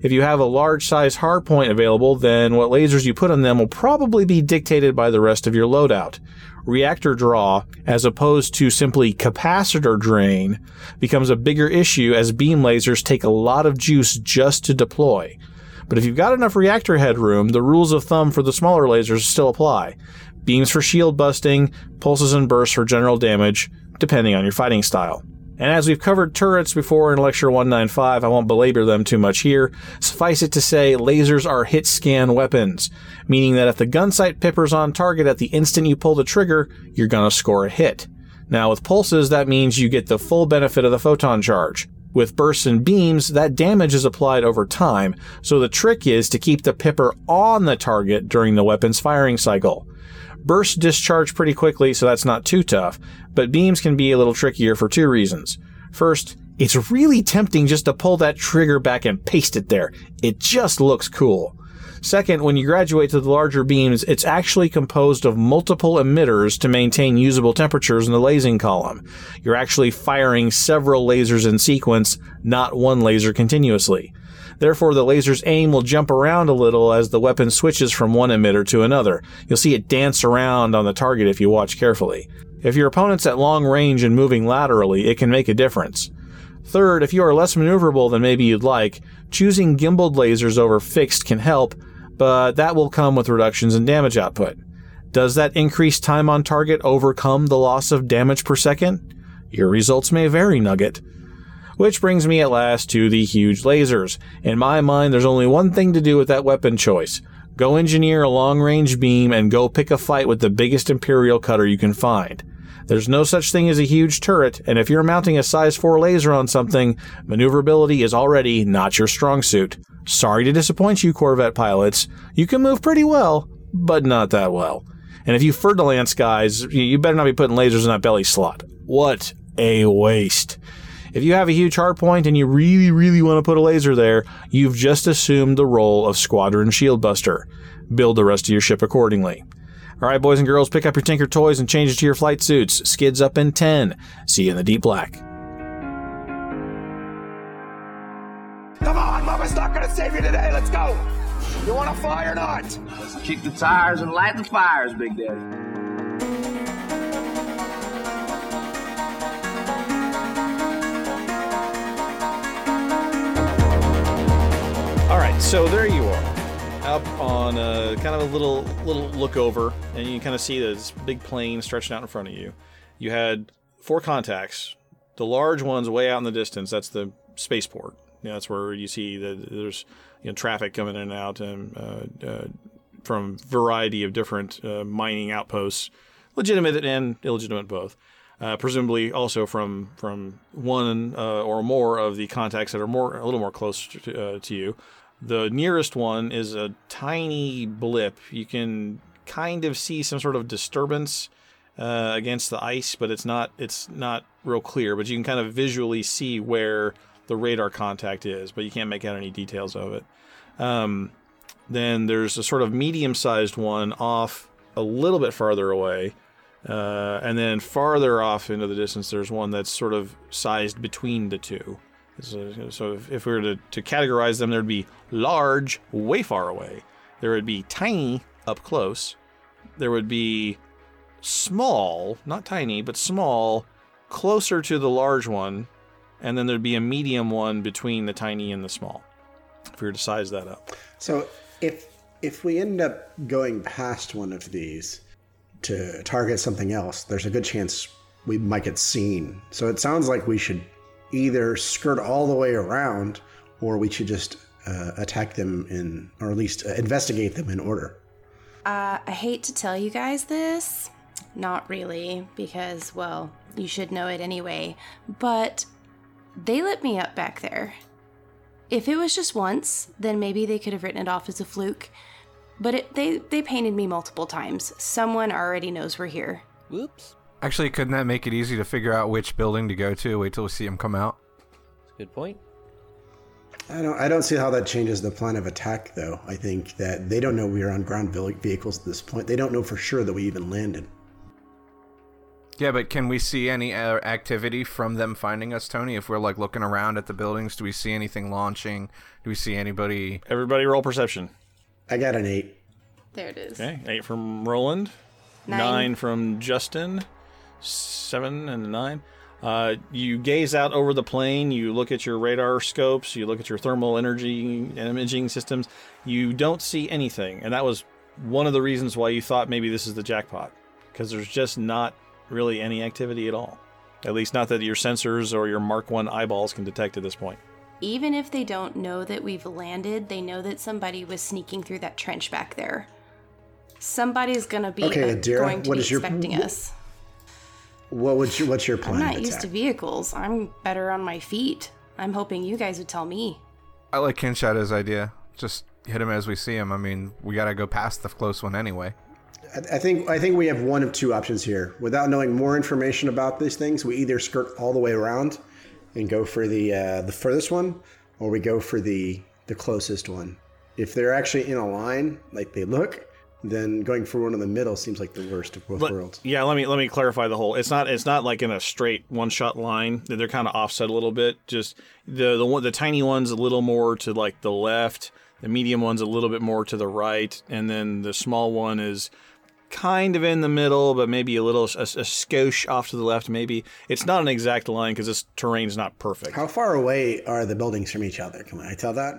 If you have a large size hardpoint available, then what lasers you put on them will probably be dictated by the rest of your loadout. Reactor draw, as opposed to simply capacitor drain, becomes a bigger issue as beam lasers take a lot of juice just to deploy. But if you've got enough reactor headroom, the rules of thumb for the smaller lasers still apply. Beams for shield busting, pulses and bursts for general damage, depending on your fighting style. And as we've covered turrets before in Lecture 195, I won't belabor them too much here. Suffice it to say, lasers are hit scan weapons, meaning that if the gun sight pipper's on target at the instant you pull the trigger, you're gonna score a hit. Now, with pulses, that means you get the full benefit of the photon charge. With bursts and beams, that damage is applied over time, so the trick is to keep the pipper on the target during the weapon's firing cycle. Bursts discharge pretty quickly, so that's not too tough, but beams can be a little trickier for two reasons. First, it's really tempting just to pull that trigger back and paste it there. It just looks cool. Second, when you graduate to the larger beams, it's actually composed of multiple emitters to maintain usable temperatures in the lasing column. You're actually firing several lasers in sequence, not one laser continuously. Therefore, the laser's aim will jump around a little as the weapon switches from one emitter to another. You'll see it dance around on the target if you watch carefully. If your opponent's at long range and moving laterally, it can make a difference. Third, if you are less maneuverable than maybe you'd like, choosing gimbaled lasers over fixed can help, but that will come with reductions in damage output. Does that increased time on target overcome the loss of damage per second? Your results may vary, Nugget. Which brings me at last to the huge lasers. In my mind, there's only one thing to do with that weapon choice. Go engineer a long range beam and go pick a fight with the biggest Imperial cutter you can find. There's no such thing as a huge turret, and if you're mounting a size 4 laser on something, maneuverability is already not your strong suit. Sorry to disappoint you, Corvette pilots. You can move pretty well, but not that well. And if you Fer-de-Lance guys, you better not be putting lasers in that belly slot. What a waste. If you have a huge hardpoint and you really, really want to put a laser there, you've just assumed the role of squadron shield buster. Build the rest of your ship accordingly. All right, boys and girls, pick up your Tinker toys and change it to your flight suits. Skids up in 10. See you in the deep black. Come on, Mama's not gonna save you today. Let's go. You wanna fly or not? Let's kick the tires and light the fires, Big Daddy. All right, so there you are, up on a kind of a little little look over, and you kind of see this big plane stretching out in front of you. You had four contacts. The large one's way out in the distance. That's the spaceport. You know, that's where you see that there's you know, traffic coming in and out, and uh, uh, from variety of different uh, mining outposts, legitimate and illegitimate both. Uh, presumably also from from one uh, or more of the contacts that are more a little more close to, uh, to you. The nearest one is a tiny blip. You can kind of see some sort of disturbance uh, against the ice, but it's not it's not real clear. But you can kind of visually see where the radar contact is, but you can't make out any details of it. Um, then there's a sort of medium-sized one off a little bit farther away. Uh, and then farther off into the distance, there's one that's sort of sized between the two. So, so if, if we were to, to categorize them, there'd be large, way far away. There would be tiny, up close. There would be small, not tiny, but small, closer to the large one. and then there'd be a medium one between the tiny and the small. If we were to size that up. So if if we end up going past one of these to target something else, there's a good chance we might get seen. So it sounds like we should either skirt all the way around, or we should just uh, attack them in, or at least uh, investigate them in order. Uh, I hate to tell you guys this. Not really, because, well, you should know it anyway. But they lit me up back there. If it was just once, then maybe they could have written it off as a fluke. But it, they, they painted me multiple times. Someone already knows we're here. Whoops. Actually, couldn't that make it easy to figure out which building to go to? Wait till we see them come out. Good point. I don't. I don't see how that changes the plan of attack, though. I think that they don't know we are on ground vehicles at this point. They don't know for sure that we even landed. Yeah, but can we see any uh, activity from them finding us, Tony? If we're like looking around at the buildings, do we see anything launching? Do we see anybody? Everybody roll perception. I got an eight. There it is. Okay, eight from Roland, Nine. nine from Justin, seven and a nine. Uh, you gaze out over the plane. You look at your radar scopes. You look at your thermal energy imaging systems. You don't see anything, and that was one of the reasons why you thought maybe this is the jackpot, because there's just not really any activity at all. At least not that your sensors or your Mark One eyeballs can detect at this point. Even if they don't know that we've landed, they know that somebody was sneaking through that trench back there. Somebody's gonna be Okay, Adira, going to what be is your- expecting us. What would you? What's your plan? I'm not of used attack? to vehicles. I'm better on my feet. I'm hoping you guys would tell me. I like Ken Shadow's idea. Just hit him as we see him. I mean, we gotta go past the close one anyway. I I think I think we have one of two options here. Without knowing more information about these things, we either skirt all the way around and go for the uh, the furthest one, or we go for the the closest one. If they're actually in a line, like they look, then going for one in the middle seems like the worst of both Let- worlds. Yeah, let me let me clarify the whole. It's not it's not like in a straight one shot line. They're kind of offset a little bit. Just the the one the tiny one's a little more to like the left. The medium one's a little bit more to the right, and then the small one is kind of in the middle, but maybe a little a, a skosh off to the left. Maybe it's not an exact line because this terrain's not perfect. How far away are the buildings from each other? Can I tell that?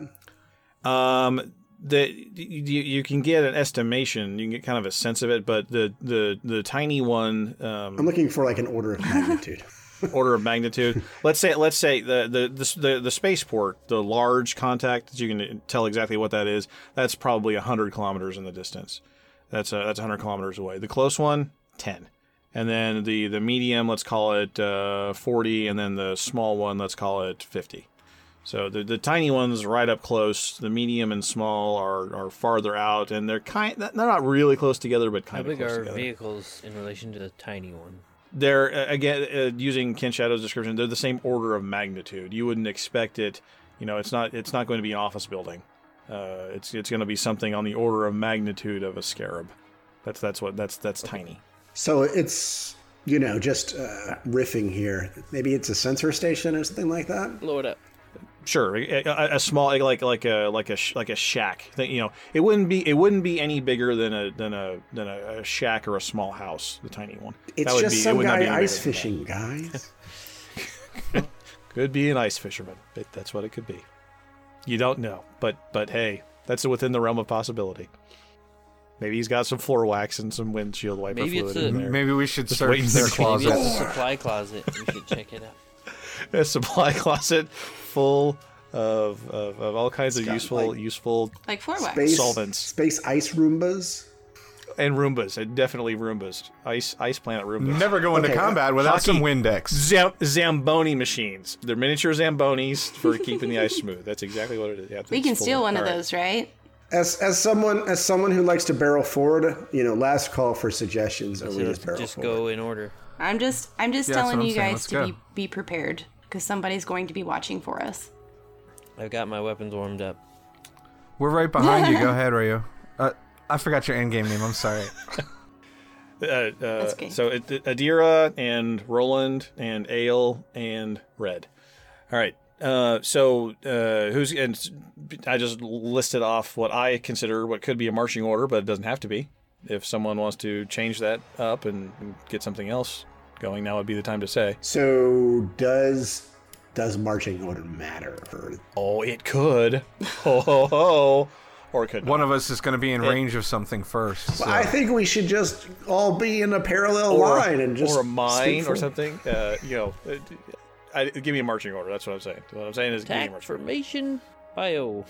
Um, the you, you can get an estimation. You can get kind of a sense of it, but the the the tiny one. Um, I'm looking for like an order of magnitude. order of magnitude. Let's say let's say the the the the, the spaceport, the large contact that you can tell exactly what that is. That's probably hundred kilometers in the distance. That's a, that's hundred kilometers away. The close one, ten, and then the the medium, let's call it uh, forty, and then the small one, let's call it fifty. So the, the tiny ones right up close. The medium and small are, are farther out, and they're kind. They're not really close together, but How kind of big close are together. vehicles in relation to the tiny one? They're uh, again uh, using Ken Shadow's description. They're the same order of magnitude. You wouldn't expect it. You know, it's not. It's not going to be an office building. Uh, it's it's going to be something on the order of magnitude of a scarab. That's that's what that's that's tiny. So it's you know just uh, riffing here. Maybe it's a sensor station or something like that. Blow it up. Sure, a, a, a small like like a like a like a shack. That, you know, it wouldn't be it wouldn't be any bigger than a than a than a, a shack or a small house. The tiny one. It's That would just be- it some would not be guy ice bigger than that. fishing, guys. Could be an ice fisherman. It, that's what it could be. You don't know, but but hey, that's within the realm of possibility. Maybe he's got some floor wax and some windshield wiper Maybe it's fluid in there. Maybe we should Just search their see. Maybe closet. it's a supply closet. We should check it out. a supply closet full of, of, of all kinds It's of useful like, useful Like floor. Space solvents space ice Roombas. and Roombas. and Definitely Roombas. Ice ice planet Roombas. Never go into Okay, uh, combat without some Windex. Zam- Zamboni machines. They're miniature Zambonis for keeping the ice smooth. That's exactly what it is. Yeah, We can steal one of all right. those, right? As as someone as someone who likes to barrel forward, you know, last call for suggestions, or we So just barrel just forward. go in order. I'm just I'm just Yeah, telling I'm you saying. guys Let's to go. be be prepared because somebody's going to be watching for us. I've got my weapons warmed up. We're right behind you. Go ahead, Ryu. Uh, I forgot your end game name. I'm sorry. Uh, uh, okay. So it, Adira and Roland and Ale and Red. All right. Uh, so uh, who's and I just listed off what I consider what could be a marching order, but it doesn't have to be. If someone wants to change that up and, and get something else going, now would be the time to say. So does does marching order matter? Or Oh, it could. Ho ho ho. Or it could. One of us is going to be in It- range of something first. so- I think we should just all be in a parallel or, line and just or a mine or something. Uh, you know, uh, I, give me a marching order. That's what I'm saying. What I'm saying is give me a Attack marching order. formation bio.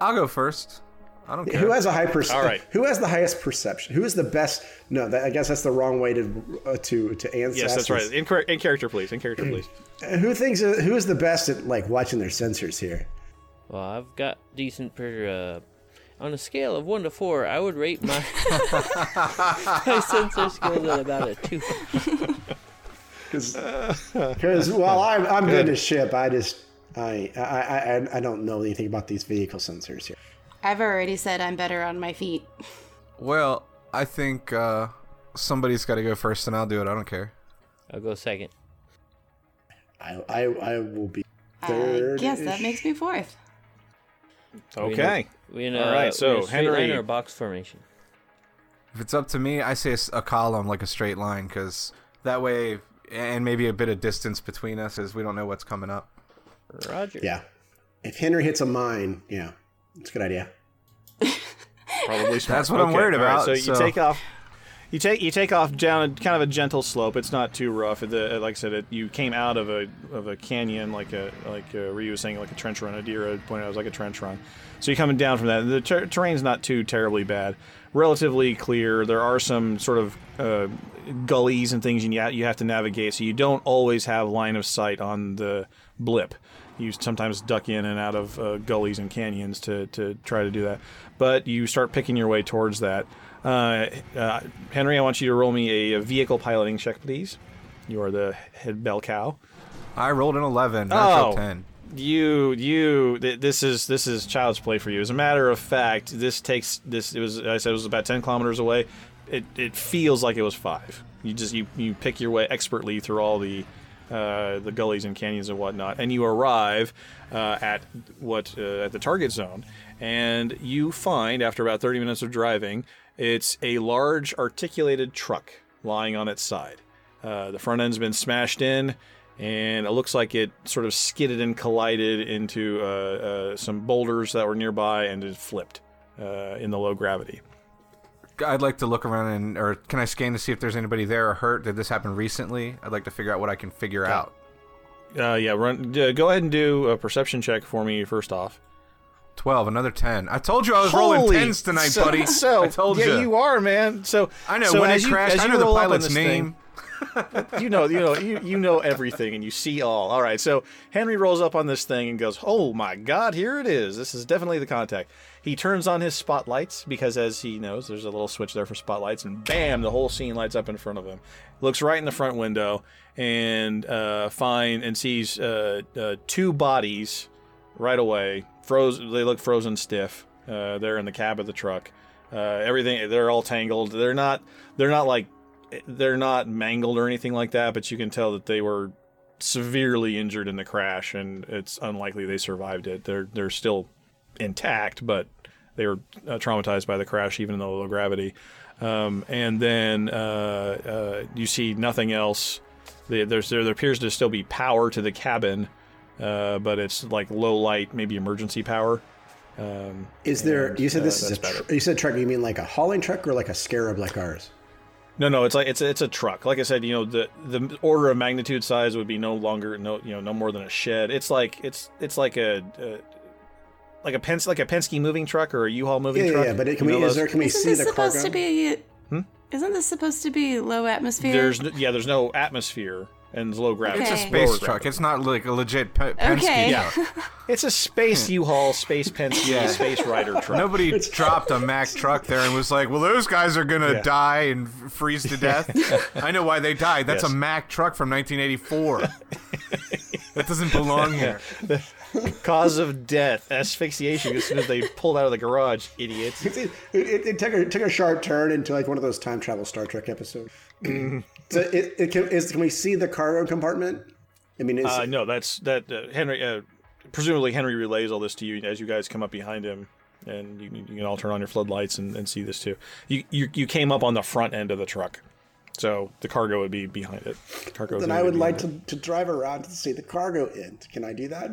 I'll go first. I don't care. Who has a high perception? All right. Who has the highest perception? Who is the best? No, that, I guess that's the wrong way to uh, to to answer. Yes, that's right. In, in character, please. In character, please. Who thinks who is the best at like watching their sensors here? Well, I've got decent per. Uh, on a scale of one to four, I would rate my my sensor skills at about a two. Because while I'm I'm good to ship, I just I I, I I don't know anything about these vehicle sensors here. I've already said I'm better on my feet. Well, I think uh, somebody's got to go first, and I'll do it. I don't care. I'll go second. I I, I will be I third. guess that makes me fourth. Okay. We in a, All right, we in so, a straight line Henry- or box formation. If it's up to me, I say a column, like a straight line, because that way, and maybe a bit of distance between us, as we don't know what's coming up. Roger. Yeah. If Henry hits a mine, yeah, it's a good idea. Probably smart. That's what I'm Okay, worried all right, about, so you take off. You take you take off down a, kind of a gentle slope. It's not too rough. The, like I said, it, you came out of a of a canyon, like a like uh, Ryu was saying, like a trench run. Adira pointed out it was like a trench run. So you're coming down from that. The ter- terrain's not too terribly bad. Relatively clear. There are some sort of uh, gullies and things you you have to navigate. So you don't always have line of sight on the blip. You sometimes duck in and out of uh, gullies and canyons to, to try to do that. But you start picking your way towards that. Uh, uh, Henry, I want you to roll me a, a vehicle piloting check, please. You are the head bell cow. I rolled an 11. Oh, 10. you you th- this is this is child's play for you. As a matter of fact, this takes this. It was I said it was about ten kilometers away. It it feels like it was five. You just you you pick your way expertly through all the. Uh, the gullies and canyons and whatnot, and you arrive uh, at what uh, at the target zone, and you find after about 30 minutes of driving, it's a large articulated truck lying on its side. Uh, the front end's been smashed in, and it looks like it sort of skidded and collided into uh, some boulders that were nearby and it flipped in the low gravity. I'd like to look around and, or can I scan to see if there's anybody there or hurt? Did this happen recently? I'd like to figure out what I can figure out. Uh, yeah, run. Uh, go ahead and do a perception check for me first off. 12, another 10. I told you I was rolling 10s tonight, so, buddy. So I told yeah, you. you are, man. So I know so when it as you- crashed. I know the roll up on pilot's this thing- name. You know, you know, you, you know everything, and you see all. All right, so Henry rolls up on this thing and goes, "Oh my God, here it is! This is definitely the contact." He turns on his spotlights because, as he knows, there's a little switch there for spotlights, and bam, the whole scene lights up in front of him. Looks right in the front window and uh, find and sees uh, uh, two bodies right away. Frozen. They look frozen stiff. Uh, they're in the cab of the truck. Uh, everything. They're all tangled. They're not. They're not like. They're not mangled or anything like that, but you can tell that they were severely injured in the crash, and it's unlikely they survived it. They're they're still intact, but they were uh, traumatized by the crash, even in the low gravity. Um, and then uh, uh, you see nothing else. There- There's there, there appears to still be power to the cabin, uh, but it's like low light, maybe emergency power. Um, Is there? and, You said uh, this is a. that's about it. Tr- you said truck. You mean like a hauling truck or like a scarab like ours? No, no, it's like it's a, it's a truck. Like I said, you know, the the order of magnitude size would be no longer no you know no more than a shed. It's like it's it's like a, a like a Pens like a Penske moving truck or a U-Haul moving Yeah, yeah, truck. yeah, but it- can You we- know is there- can we Isn't see this the supposed cargo? to be? Hmm? Isn't this supposed to be low atmosphere? There's no, yeah, there's no atmosphere and it's low gravity. It's a space Lower truck. gravity. It's not like a legit Pe- Penske Okay. Yeah. It's a space U-Haul, space Penske, Yeah. space rider truck. Nobody dropped a Mack truck there and was like, "Well, those guys are gonna Yeah. die and freeze to death." I know why they died. That's Yes. a Mack truck from 1984. that doesn't belong here. Cause of death, asphyxiation. As soon as they pulled out of the garage, idiots. It, it, it took a took a sharp turn into like one of those time travel Star Trek episodes. so it, it can, is, can we see the cargo compartment? I mean, is, Uh, no, that's that uh, Henry. Uh, presumably, Henry relays all this to you as you guys come up behind him, and you, you can all turn on your floodlights and, and see this too. You, you you came up on the front end of the truck, So the cargo would be behind it. Cargo. Then I would like to, to drive around to see the cargo end. Can I do that?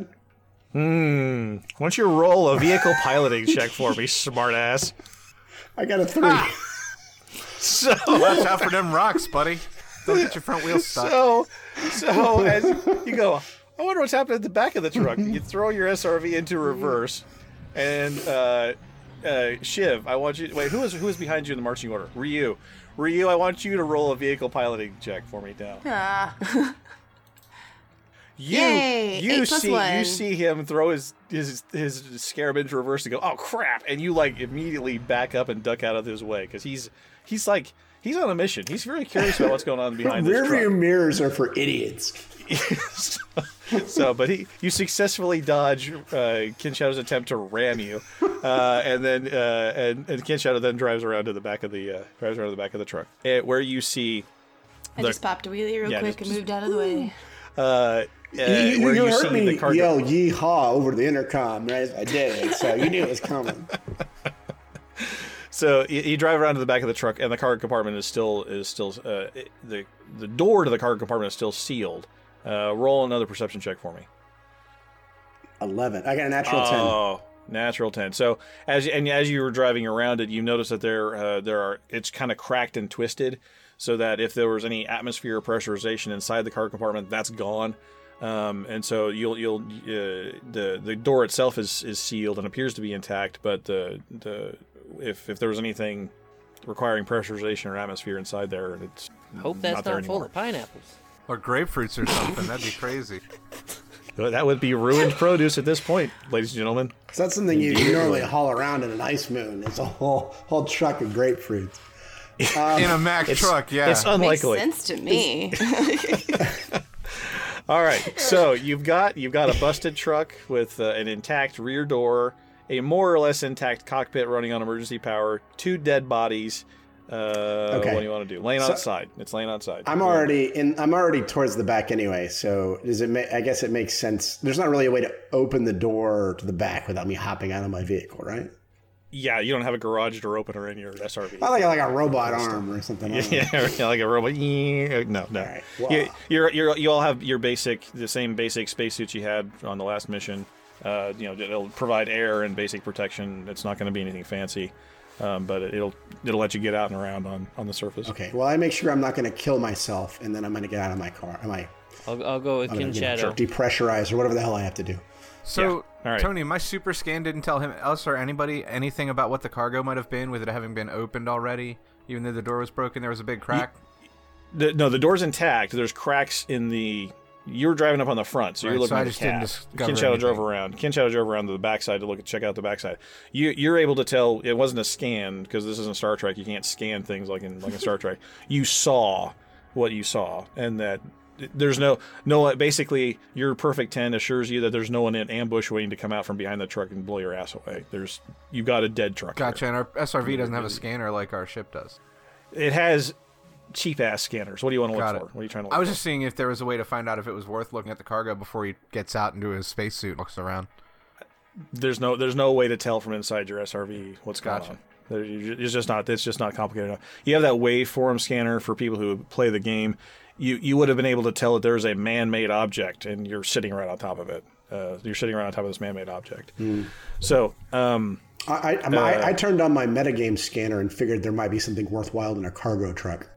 Hmm. Why don't you roll a vehicle piloting check for me, smartass? I got a three. So Watch out for them rocks, buddy. Don't get your front wheels stuck. So, so as you go, I wonder what's happening at the back of the truck. You throw your SRV into reverse, and uh, uh, Shiv, I want you. Wait, who is who is behind you in the marching order? Ryu, Ryu, I want you to roll a vehicle piloting check for me now. Ah. You Yay, you eight see one. you see him throw his his his scarab into reverse and go, oh crap, and you like immediately back up and duck out of his way because he's he's like he's on a mission. He's very curious about what's going on behind this Rear truck. view mirrors are for idiots. so, but he, you successfully dodge uh, Ken Shadow's attempt to ram you, uh, and then uh, and, and Ken Shadow then drives around to the back of the uh, drives around to the back of the truck, eh, where you see. I the- just popped a wheelie real Yeah, quick just- and moved out of the way. Uh, uh, you you, you you heard me yell "yeehaw" over the intercom right as I did it, so you knew it was coming. So you, you drive around to the back of the truck, and the cargo compartment is still is still uh, the the door to the cargo compartment is still sealed. Uh, roll another perception check for me. Eleven. I got a natural ten. Oh, natural ten. So as and as you were driving around it, you notice that there uh, there are it's kind of cracked and twisted, so that if there was any atmosphere pressurization inside the cargo compartment, that's gone. Um, and so you'll you'll uh, the the door itself is is sealed and appears to be intact, but the the if if there was anything requiring pressurization or atmosphere inside there, it's Hope that's not not, full of pineapples. Or grapefruits or something. That'd be crazy. That would be ruined produce at this point, ladies and gentlemen. So that's something you, you normally haul around in an ice moon. It's a whole whole truck of grapefruits. Um, In a Mack truck, yeah. it's unlikely. Makes sense to me. All right, so you've got you've got a busted truck with uh, an intact rear door, a more or less intact cockpit running on emergency power, two dead bodies. Uh, Okay. What do you want to do? Laying So- outside. It's laying outside. I'm already in. I'm already towards the back anyway. So does it? Ma- I guess it makes sense. There's not really a way to open the door to the back without me hopping out of my vehicle, right? Yeah, you don't have a garage door opener in your SRV. I like like a robot arm or something. I. Yeah, yeah, like a robot. Yeah, No, no. well- you, you're, you're, you all have your basic, the same basic spacesuits you had on the last mission. Uh, you know, it'll provide air and basic protection. It's not going to be anything fancy, um, but it'll it'll let you get out and around on, on the surface. Okay. Well, I make sure I'm not going to kill myself, and then I'm going to get out of my car. Am I? I'll, I'll go with I'm Kin gonna, you know, depressurize or whatever the hell I have to do. So, right. Tony, my super scan didn't tell him, us, or anybody anything about what the cargo might have been, with it having been opened already. Even though the door was broken, there was a big crack. The, no, the door's intact. There's cracks in the. You were driving up on the front, so you're looking so I at the just Ken Shadow drove around. Ken Shadow drove around to the backside to look at check out the backside. You you're able to tell it wasn't a scan because this isn't Star Trek. You can't scan things like in like in Star Trek. You saw what you saw, and that there's no no. Basically, your perfect ten assures you that there's no one in ambush waiting to come out from behind the truck and blow your ass away. There's you got a dead truck. here. Gotcha. And our SRV doesn't have a scanner like our ship does. It has cheap ass scanners. What do you want to look Got for? What are you trying to look I was for? just seeing if there was a way to find out if it was worth looking at the cargo before he gets out into his spacesuit, and looks around. there's no there's no way to tell from inside your SRV what's going Gotcha. on. You- It's just not it's just not complicated enough. You have that waveform scanner for people who play the game. You you would have been able to tell that there's a man-made object and you're sitting right on top of it. Uh, you're sitting right on top of this man-made object. So um, I, I, I, I turned on my metagame scanner and figured there might be something worthwhile in a cargo truck.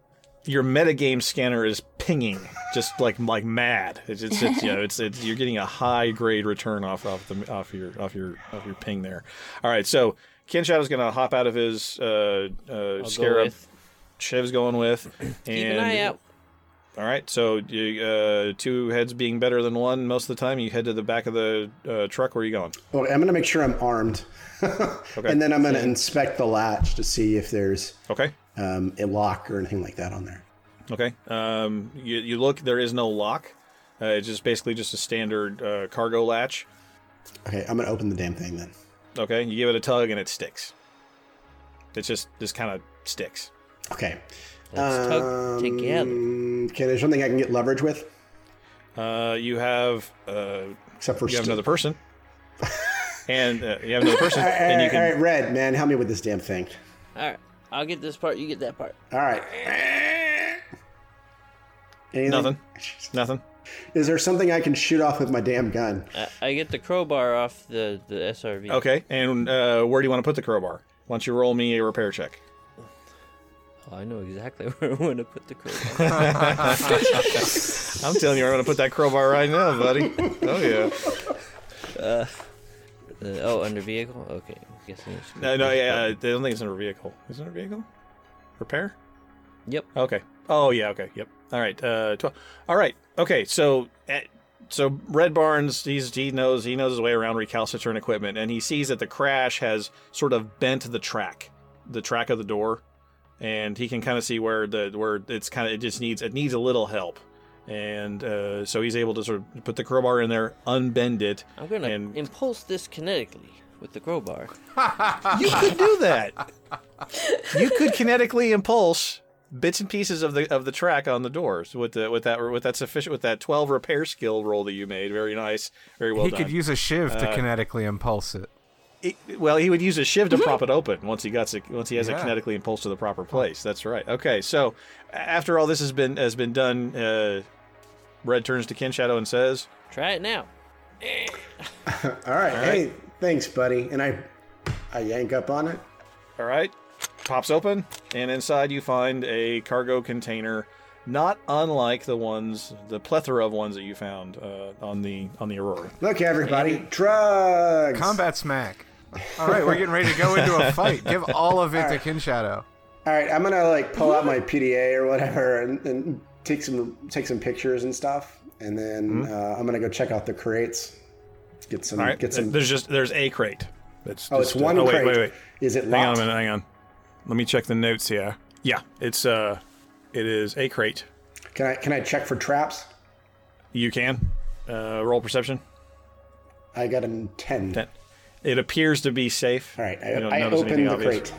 your metagame scanner is pinging just like like mad. It's, it's, it's you know it's, it's you're getting a high grade return off off the off your off your off your ping there. All right, so Ken Shadow's gonna hop out of his uh, uh, go scarab. with. Shiv's going with. And, Keep an eye out. All right, so you, uh, two heads being better than one most of the time. You head to the back of the uh, truck. Where are you going? Well, I'm going to make sure I'm armed, and then I'm going to inspect the latch to see if there's Okay. um, a lock or anything like that on there. Okay. Um, you, you look. There is no lock. Uh, it's just basically just a standard uh, cargo latch. Okay, I'm going to open the damn thing then. Okay, you give it a tug and it sticks. It's just just kind of sticks. Okay. Let's tug together. Um, Okay, there's something I can get leverage with, Uh, you have uh, except for you have st- another person, and uh, you have another person, All right, and you all can. right, Red, man, help me with this damn thing. All right, I'll get this part. You get that part. All right. Anything? Nothing. Nothing. Is there something I can shoot off with my damn gun? I, I get the crowbar off the, the SRV. Okay, and uh, where do you want to put the crowbar? Why don't you roll me a repair check? Oh, I know exactly where I want to put the crowbar. I'm telling you, I'm going to put that crowbar right now, buddy. Oh yeah. Uh, uh, oh, under vehicle? Okay. Guessing No, no, yeah. I don't think it's under vehicle. Is it under vehicle? Repair? Yep. Okay. Oh yeah. Okay. Yep. All right. Uh, twelve. All right. Okay. So, uh, so Red Barnes, he's he knows he knows his way around recalcitrant equipment, and he sees that the crash has sort of bent the track, the track of the door, and he can kind of see where the where it's kind of it just needs it needs a little help, and uh, so he's able to sort of put the crowbar in there, unbend it. I'm gonna and impulse this kinetically with the crowbar. you could do that. You could kinetically impulse bits and pieces of the of the track on the doors with the with that with that sufficient with that twelve repair skill roll that you made. Very nice, very well he done. could use a shiv to Uh, kinetically impulse it. It- well, he would use a shiv to prop it open once he got once he has Yeah. it kinetically impulsed to the proper place. That's right. Okay, so after all this has been has been done, uh, Red turns to Ken Shadow and says, "Try it now." All right. Hey, thanks, buddy. And I, I yank up on it. All right. Pops open, and inside you find a cargo container, not unlike the ones, the plethora of ones that you found uh, on the on the Aurora. Look, everybody, drugs. Combat smack. All right, we're getting ready to go into a fight. Give all of it All to right. Ken Shadow. All right, I'm gonna like pull out my PDA or whatever and, and take some take some pictures and stuff, and then uh, I'm gonna go check out the crates. Get some. Mm-hmm. All right. Get some. There's just there's a crate. That's Oh, it's one. uh, one oh, wait, crate. Wait, wait, Is it Hang on a minute. Hang on. Let me check the notes here. Yeah, it's uh, it is a crate. Can I can I check for traps? You can uh, roll perception. I got a ten. Ten. It appears to be safe. All right, You don't I, I notice opened the obvious. crate.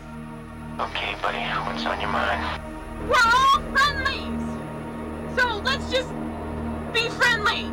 Okay, buddy, what's on your mind? We're all friendlies! So let's just be friendly!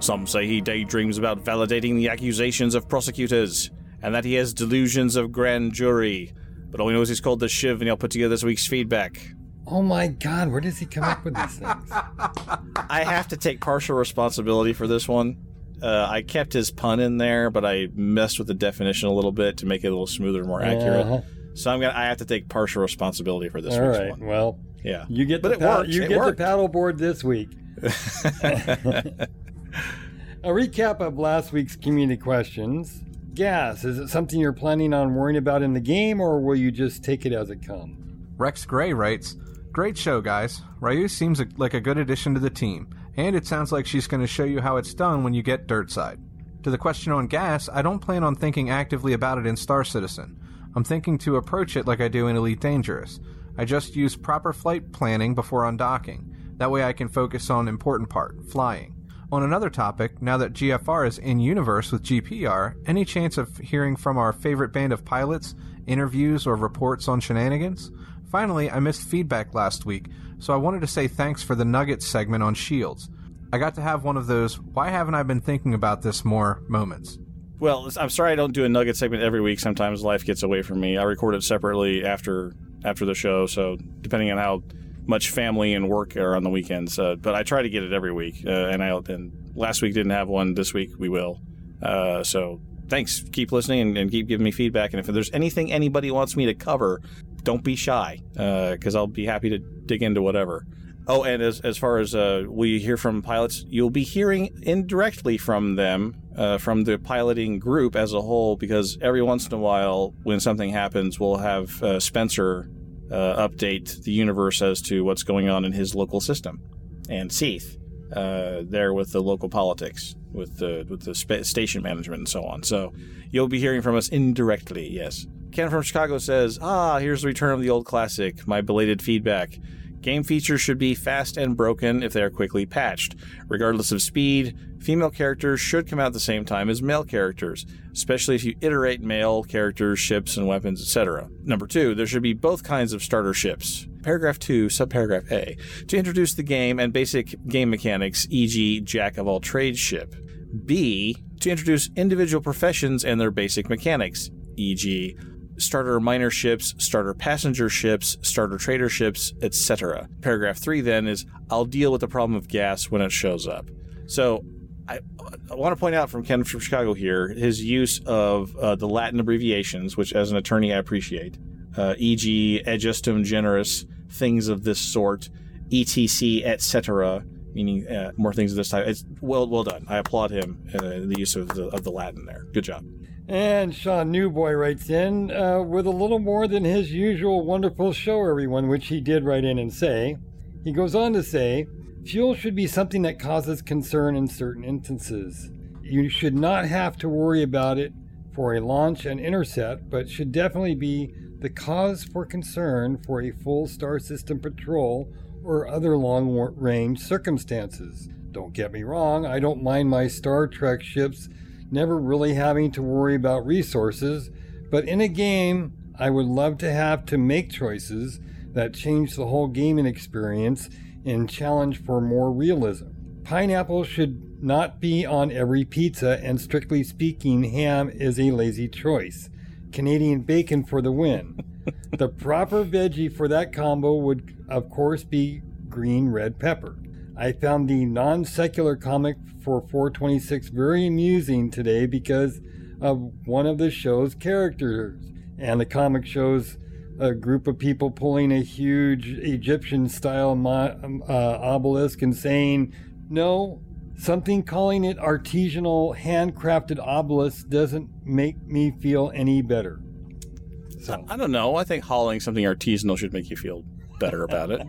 Some say he daydreams about validating the accusations of prosecutors, and that he has delusions of grand jury. But all he knows is he's called the Shiv, and he'll put together this week's feedback. Oh my god, where does he come up with these things? I have to take partial responsibility for this one. Uh, I kept his pun in there, but I messed with the definition a little bit to make it a little smoother and more accurate. Uh-huh. So I'm gonna I have to take partial responsibility for this All week's right, one. well, Yeah, you get but the it pad- worked. you It get worked. the paddleboard this week. A recap of last week's community questions. Gas, is it something you're planning on worrying about in the game, or will you just take it as it comes? Rex Gray writes, Great show, guys. Ryu seems like a good addition to the team, and it sounds like she's going to show you how it's done when you get dirt side. To the question on gas, I don't plan on thinking actively about it in Star Citizen. I'm thinking to approach it like I do in Elite Dangerous. I just use proper flight planning before undocking. That way I can focus on important part, flying. On another topic, now that GFR is in universe with GPR, any chance of hearing from our favorite band of pilots, interviews, or reports on shenanigans? Finally, I missed feedback last week, so I wanted to say thanks for the Nuggets segment on Shields. I got to have one of those, why haven't I been thinking about this more moments. Well, I'm sorry I don't do a nugget segment every week. Sometimes life gets away from me. I record it separately after after the show, so depending on how much family and work are on the weekends. Uh, but I try to get it every week, uh, and I and last week didn't have one. This week we will. Uh, so thanks. Keep listening and, and keep giving me feedback. And if there's anything anybody wants me to cover, don't be shy, because I'll be happy to dig into whatever. Oh, and as, as far as uh, we hear from pilots, you'll be hearing indirectly from them, uh, from the piloting group as a whole, because every once in a while, when something happens, we'll have uh, Spencer uh, update the universe as to what's going on in his local system, and Seath uh, there with the local politics, with the with the spa- station management and so on. So you'll be hearing from us indirectly. Yes. Ken from Chicago says, "Ah, here's the return of the old classic. My belated feedback." Game features should be fast and broken if they are quickly patched. Regardless of speed, female characters should come out at the same time as male characters, especially if you iterate male characters, ships, and weapons, etc. Number two, there should be both kinds of starter ships. Paragraph 2, subparagraph A, to introduce the game and basic game mechanics, e.g., Jack of all trades ship. B, to introduce individual professions and their basic mechanics, e.g., starter miner ships, starter passenger ships, starter trader ships, etc. Paragraph 3 then is I'll deal with the problem of gas when it shows up. So I, I want to point out from Ken from Chicago here his use of uh, the Latin abbreviations, which as an attorney I appreciate, uh, e.g., ejusdem generis, things of this sort, etc., etc., meaning uh, more things of this type. It's well, well done. I applaud him uh, the use of the, of the Latin there. Good job. And Sean Newboy writes in uh, with a little more than his usual wonderful show, everyone, which he did write in and say. He goes on to say, Fuel should be something that causes concern in certain instances. You should not have to worry about it for a launch and intercept, but should definitely be the cause for concern for a full star system patrol or other long range circumstances. Don't get me wrong, I don't mind my Star Trek ships never really having to worry about resources, but in a game, I would love to have to make choices that change the whole gaming experience and challenge for more realism. Pineapple should not be on every pizza, and strictly speaking, ham is a lazy choice. Canadian bacon for the win. the proper veggie for that combo would, of course, be green red pepper. I found the Non Sequitur comic for 426 very amusing today because of one of the show's characters. And the comic shows a group of people pulling a huge Egyptian style mo- uh, obelisk and saying, No, something calling it artisanal, handcrafted obelisk doesn't make me feel any better. So. I don't know. I think hauling something artisanal should make you feel better about it.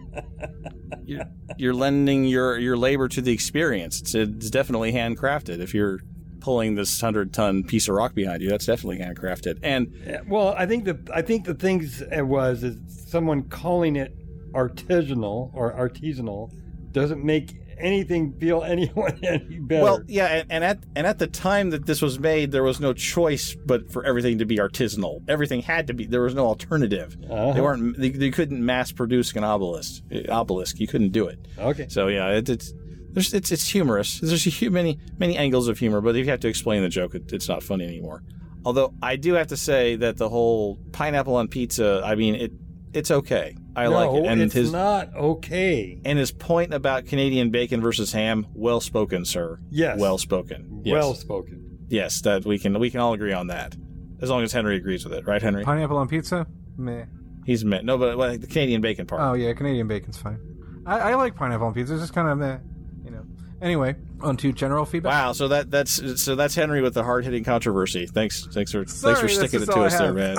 you're, you're, lending your, your labor to the experience. It's, it's definitely handcrafted. If you're pulling this hundred ton piece of rock behind you, that's definitely handcrafted. And well, I think the I think the things it was is someone calling it artisanal or artisanal doesn't make anything feel anyone any better. Well, yeah, and, and, at and at the time that this was made, there was no choice but for everything to be artisanal. Everything had to be. There was no alternative. Uh-huh. They weren't. They, they, couldn't mass produce an obelisk. Obelisk. You couldn't do it. Okay. So yeah, it, it's. There's, it's it's humorous. There's many many angles of humor, but if you have to explain the joke, it, it's not funny anymore. Although I do have to say that the whole pineapple on pizza, I mean, it it's okay. I no, like it. And it's his, not okay. And his point about Canadian bacon versus ham, well spoken, sir. Yes. Well spoken. Yes. Well spoken. Yes, that we can we can all agree on that. As long as Henry agrees with it, right, Henry? Pineapple on pizza? Meh. He's meh. No, but well, the Canadian bacon part. Oh yeah, Canadian bacon's fine. I, I like pineapple on pizza. It's just kind of meh. You know. Anyway, on to general feedback. Wow, so that that's so that's Henry with the hard hitting controversy. Thanks, thanks for Sorry, thanks for sticking it to us there, man.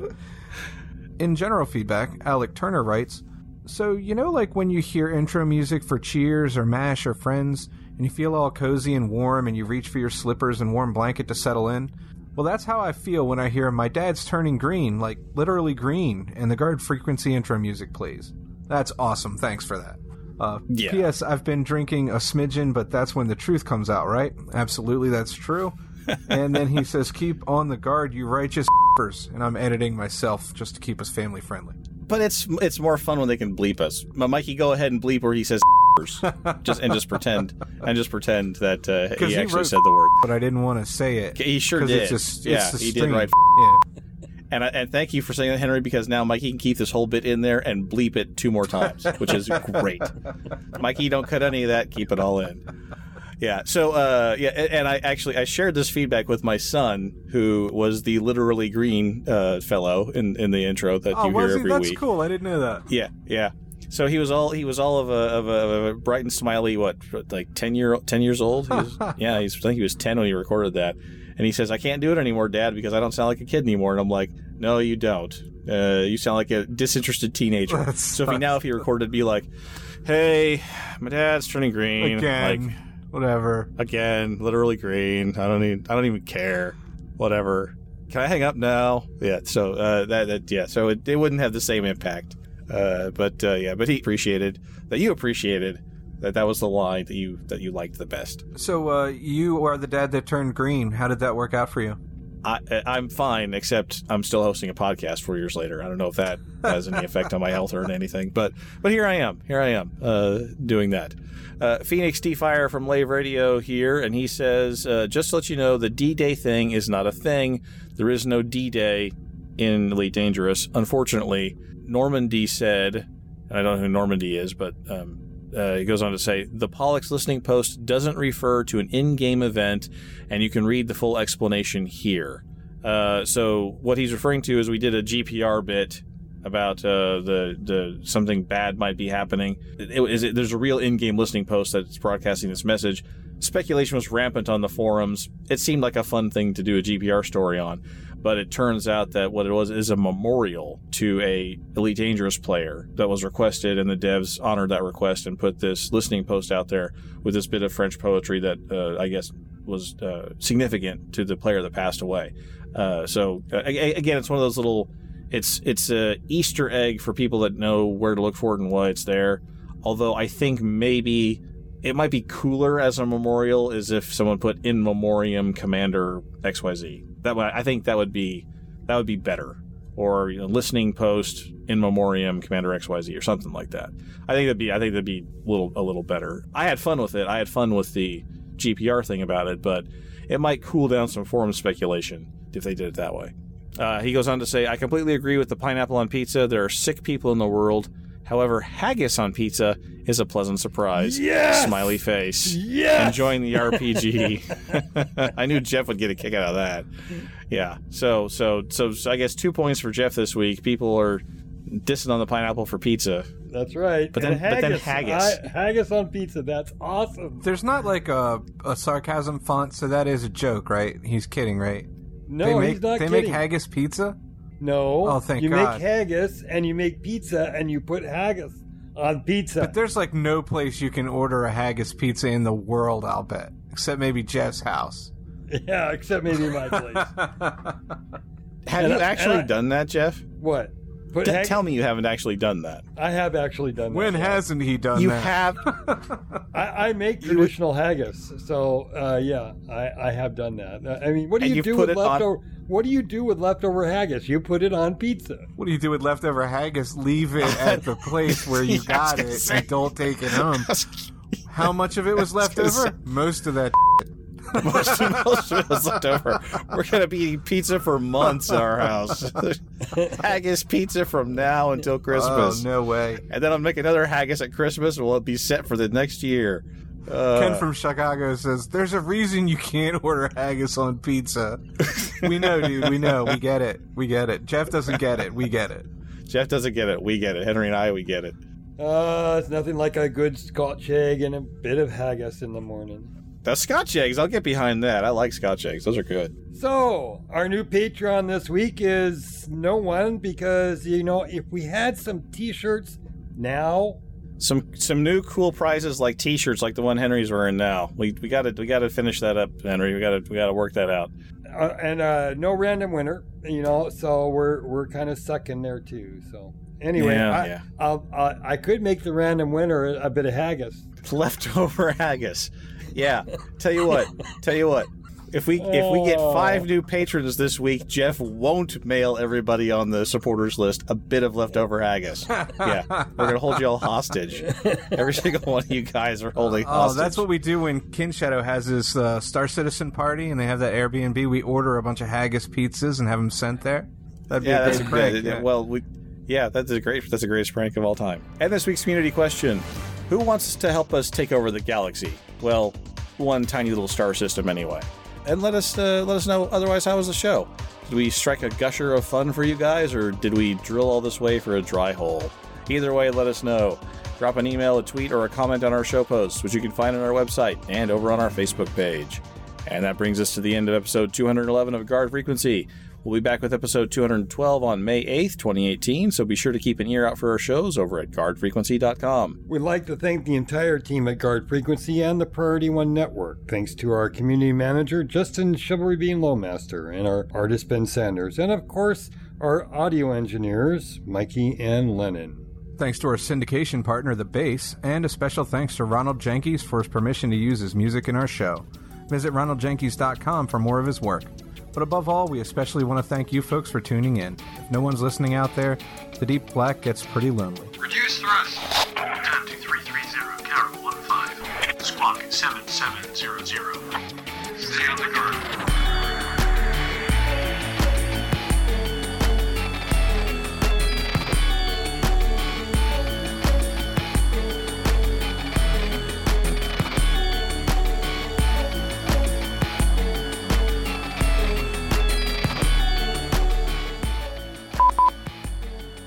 In general feedback, Alec Turner writes So, you know, like when you hear intro music for Cheers or MASH or Friends, and you feel all cozy and warm and you reach for your slippers and warm blanket to settle in? Well, that's how I feel when I hear My Dad's Turning Green, like literally green, and the guard frequency intro music plays. That's awesome. Thanks for that. Uh, yeah. P.S. I've been drinking a smidgen, but that's when the truth comes out, right? Absolutely, that's true. And then he says, "Keep on the guard, you righteous." And I'm editing myself just to keep us family friendly. But it's it's more fun when they can bleep us. Mikey, go ahead and bleep where he says just and just pretend and just pretend that uh, he, he actually said the word. But I didn't want to say it. He sure did. It's a, yeah, he did right. Yeah. And, I, and thank you for saying that, Henry, because now Mikey can keep this whole bit in there and bleep it two more times, which is great. Mikey, don't cut any of that. Keep it all in. Yeah. So, uh, yeah, and I actually I shared this feedback with my son, who was the literally green uh, fellow in, in the intro that oh, you hear he? every That's week. cool. I didn't know that. Yeah, yeah. So he was all he was all of a, of a, of a bright and smiley what like ten year ten years old. He was, yeah, he's, I think he was ten when he recorded that, and he says I can't do it anymore, Dad, because I don't sound like a kid anymore. And I'm like, No, you don't. Uh, you sound like a disinterested teenager. So if he now if he recorded, be like, Hey, my dad's turning green. Again. Like, Whatever. again, literally green. I don't even I don't even care. Whatever. Can I hang up now? Yeah. So uh, that, that yeah. So it, it wouldn't have the same impact. Uh, but uh, yeah. But he appreciated that you appreciated that that was the line that you that you liked the best. So uh, you are the dad that turned green. How did that work out for you? I, I'm fine, except I'm still hosting a podcast four years later. I don't know if that has any effect on my health or anything, but but here I am. Here I am uh, doing that. Uh, Phoenix D Fire from Lave Radio here, and he says, uh, just to let you know, the D Day thing is not a thing. There is no D Day in Elite Dangerous. Unfortunately, Normandy said, and I don't know who Normandy is, but um, uh, he goes on to say the Pollux listening post doesn't refer to an in-game event, and you can read the full explanation here. Uh, so what he's referring to is we did a GPR bit about uh, the the something bad might be happening. It, it, there's a real in-game listening post that's broadcasting this message. Speculation was rampant on the forums. It seemed like a fun thing to do a GPR story on, but it turns out that what it was is a memorial to a Elite Dangerous player that was requested, and the devs honored that request and put this listening post out there with this bit of French poetry that uh, I guess was uh, significant to the player that passed away. Uh, so again, it's one of those little. It's it's a Easter egg for people that know where to look for it and why it's there. Although I think maybe it might be cooler as a memorial is if someone put in memoriam Commander XYZ. That way, I think that would be that would be better. Or you know, listening post in memoriam Commander XYZ or something like that. I think that'd be I think that'd be a little a little better. I had fun with it. I had fun with the GPR thing about it, but it might cool down some forum speculation if they did it that way. Uh, he goes on to say, I completely agree with the pineapple on pizza. There are sick people in the world. However, haggis on pizza is a pleasant surprise. Yes! Smiley face. Yes! Enjoying the RPG. I knew Jeff would get a kick out of that. Yeah. So, so, so, so I guess two points for Jeff this week. People are dissing on the pineapple for pizza. That's right. But then, And but then haggis. I- haggis on pizza. That's awesome. There's not like a, a sarcasm font, so that is a joke, right? He's kidding, right? No, they make, he's not They kidding. make haggis pizza. No. Oh, thank you God. make haggis and you make pizza and you put haggis on pizza. But there's like no place you can order a haggis pizza in the world. I'll bet, except maybe Jeff's house. yeah, except maybe my place. Have And you I- actually I- done that, Jeff? What? Put D- haggis- tell me you haven't actually done that. I have actually done that. When hasn't he done You that? have. I, I make traditional haggis, so uh, yeah, I, I have done that. Uh, I mean, what do And you do with it on- leftover? What do you do with leftover haggis? You put it on pizza. What do you do with leftover haggis? Leave it at the place where you Yeah, got it say. and don't take it home. How much of it was left gonna say. over? Most of that. most, most of it was left over. We're gonna be eating pizza for months in our house. haggis pizza from now until Christmas. Oh no way! And then I'll make another haggis at Christmas, and we'll be set for the next year. Uh, Ken from Chicago says, "There's a reason you can't order haggis on pizza." we know, dude. We know. We get it. We get it. Jeff doesn't get it. We get it. Jeff doesn't get it. We get it. Henry and I, we get it. Uh, it's nothing like a good Scotch egg and a bit of haggis in the morning. The Scotch eggs, I'll get behind that. I like Scotch eggs. Those are good. So, our new Patreon this week is no one because, you know, if we had some t shirts now, Some some new cool prizes like T-shirts, like the one Henry's wearing now. We we got to we got to finish that up, Henry. We got to we got to work that out. uh, and uh, no random winner, you know, so we're we're kind of stuck in there too. So, anyway, Yeah, I, yeah. I'll, I, I could make the random winner a, a bit of haggis. Leftover haggis. Yeah. Tell you what. Tell you what. If we if we get five new patrons this week, Jeff won't mail everybody on the supporters list a bit of leftover haggis. Yeah, we're gonna hold you all hostage. Every single one of you guys are holding Oh, hostage. that's what we do when Ken Shadow has his uh, Star Citizen party and they have that Airbnb. We order a bunch of haggis pizzas and have them sent there. That'd be yeah, a that's great prank. yeah. Well, we, yeah, that's a great. That's the greatest prank of all time. And this week's community question: Who wants to help us take over the galaxy? Well, one tiny little star system anyway. And let us uh, let us know. Otherwise, how was the show? Did we strike a gusher of fun for you guys, or did we drill all this way for a dry hole? Either way, let us know. Drop an email, a tweet, or a comment on our show posts, which you can find on our website and over on our Facebook page. And that brings us to the end of episode 211 of Guard Frequency. We'll be back with episode 212 on May 8th, 2018, so be sure to keep an ear out for our shows over at guardfrequency.com. We'd like to thank the entire team at Guard Frequency and the Priority One Network. Thanks to our community manager, Justin Chivalry Bean Lowmaster, and our artist, Ben Sanders, and of course, our audio engineers, Mikey and Lennon. Thanks to our syndication partner, The Base, and a special thanks to Ronald Jenkins for his permission to use his music in our show. Visit ronaldjenkins.com for more of his work. But above all, we especially want to thank you folks for tuning in. If no one's listening out there, the deep black gets pretty lonely. Reduce thrust. Time 2330, Carol 15. Squawk 7700. Stay on the guard.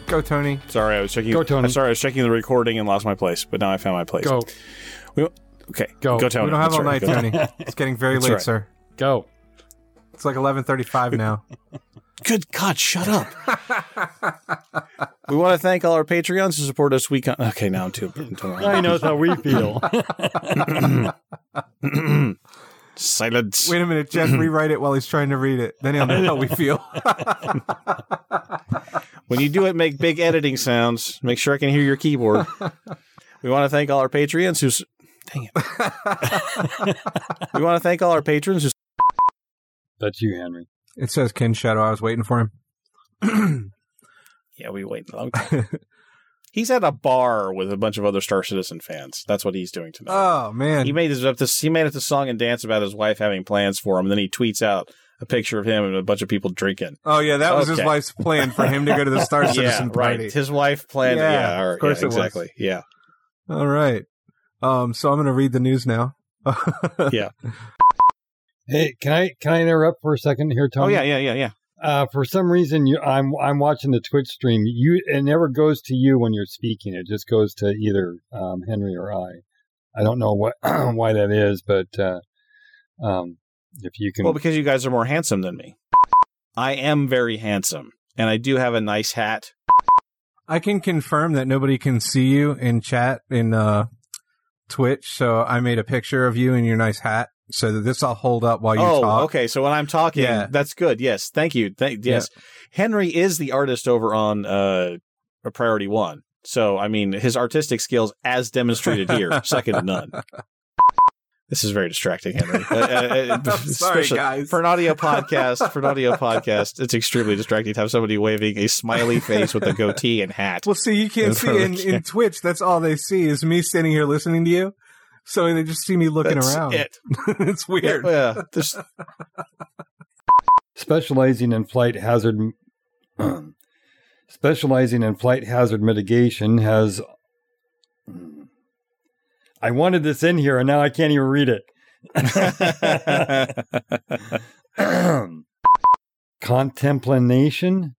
Go, Tony. Sorry, I was checking. Go, Tony. I'm sorry, I was checking the recording and lost my place, but now I found my place. Go. We, okay, Go. Go, Tony. we don't have That's all right. night, Go. Tony. It's getting very That's late, right. sir. Go. It's like 11:35 now. Good God, shut up. we want to thank all our Patreons who support us week on. Okay, now I'm too. too Now he knows how we feel. Silence. Wait a minute, Jeff. Rewrite it while he's trying to read it. Then he'll know how we feel. When you do it, make big editing sounds. Make sure I can hear your keyboard. We want to thank all our patrons who's. Dang it. we want to thank all our patrons who. That's you, Henry. It says Ken Shadow. I was waiting for him. Yeah, we wait a long time. He's at a bar with a bunch of other Star Citizen fans. That's what he's doing tonight. Oh man, He made this up. This he made it the song and dance about his wife having plans for him. And then he tweets out a picture of him and a bunch of people drinking. Oh yeah, that was his wife's plan for him to go to the Star Citizen yeah, party. right. His wife planned. Yeah, Yeah, all of course yeah, it was. exactly. Yeah, All right. Um, so I'm going to read the news now. yeah. Hey, can I can I interrupt for a second here, Tony? Oh yeah, yeah, yeah, yeah. Uh, for some reason, you, I'm I'm watching the Twitch stream. You it never goes to you when you're speaking. It just goes to either um, Henry or I. I don't know what why that is, but uh, um, if you can, Well, because you guys are more handsome than me. I am very handsome, and I do have a nice hat. I can confirm that nobody can see you in chat in uh, Twitch. So I made a picture of you in your nice hat, so that this I'll hold up while you oh, talk. okay. So when I'm talking, Yeah. that's good. Yes, thank you. Thank yes. Henry is the artist over on uh, Priority One. So I mean, his artistic skills, as demonstrated here, second to none. This is very distracting, Henry. Uh, uh, uh, Sorry, guys. For an audio podcast, for an audio podcast, it's extremely distracting to have somebody waving a smiley face with a goatee and hat. Well, see, you can't In see in, in Twitch. That's all they see is me standing here listening to you. So they just see me looking That's around. it. it's weird. Yeah, yeah. There's- specializing in flight hazard specializing in flight hazard mitigation has I wanted this in here and now I can't even read it. Contemplation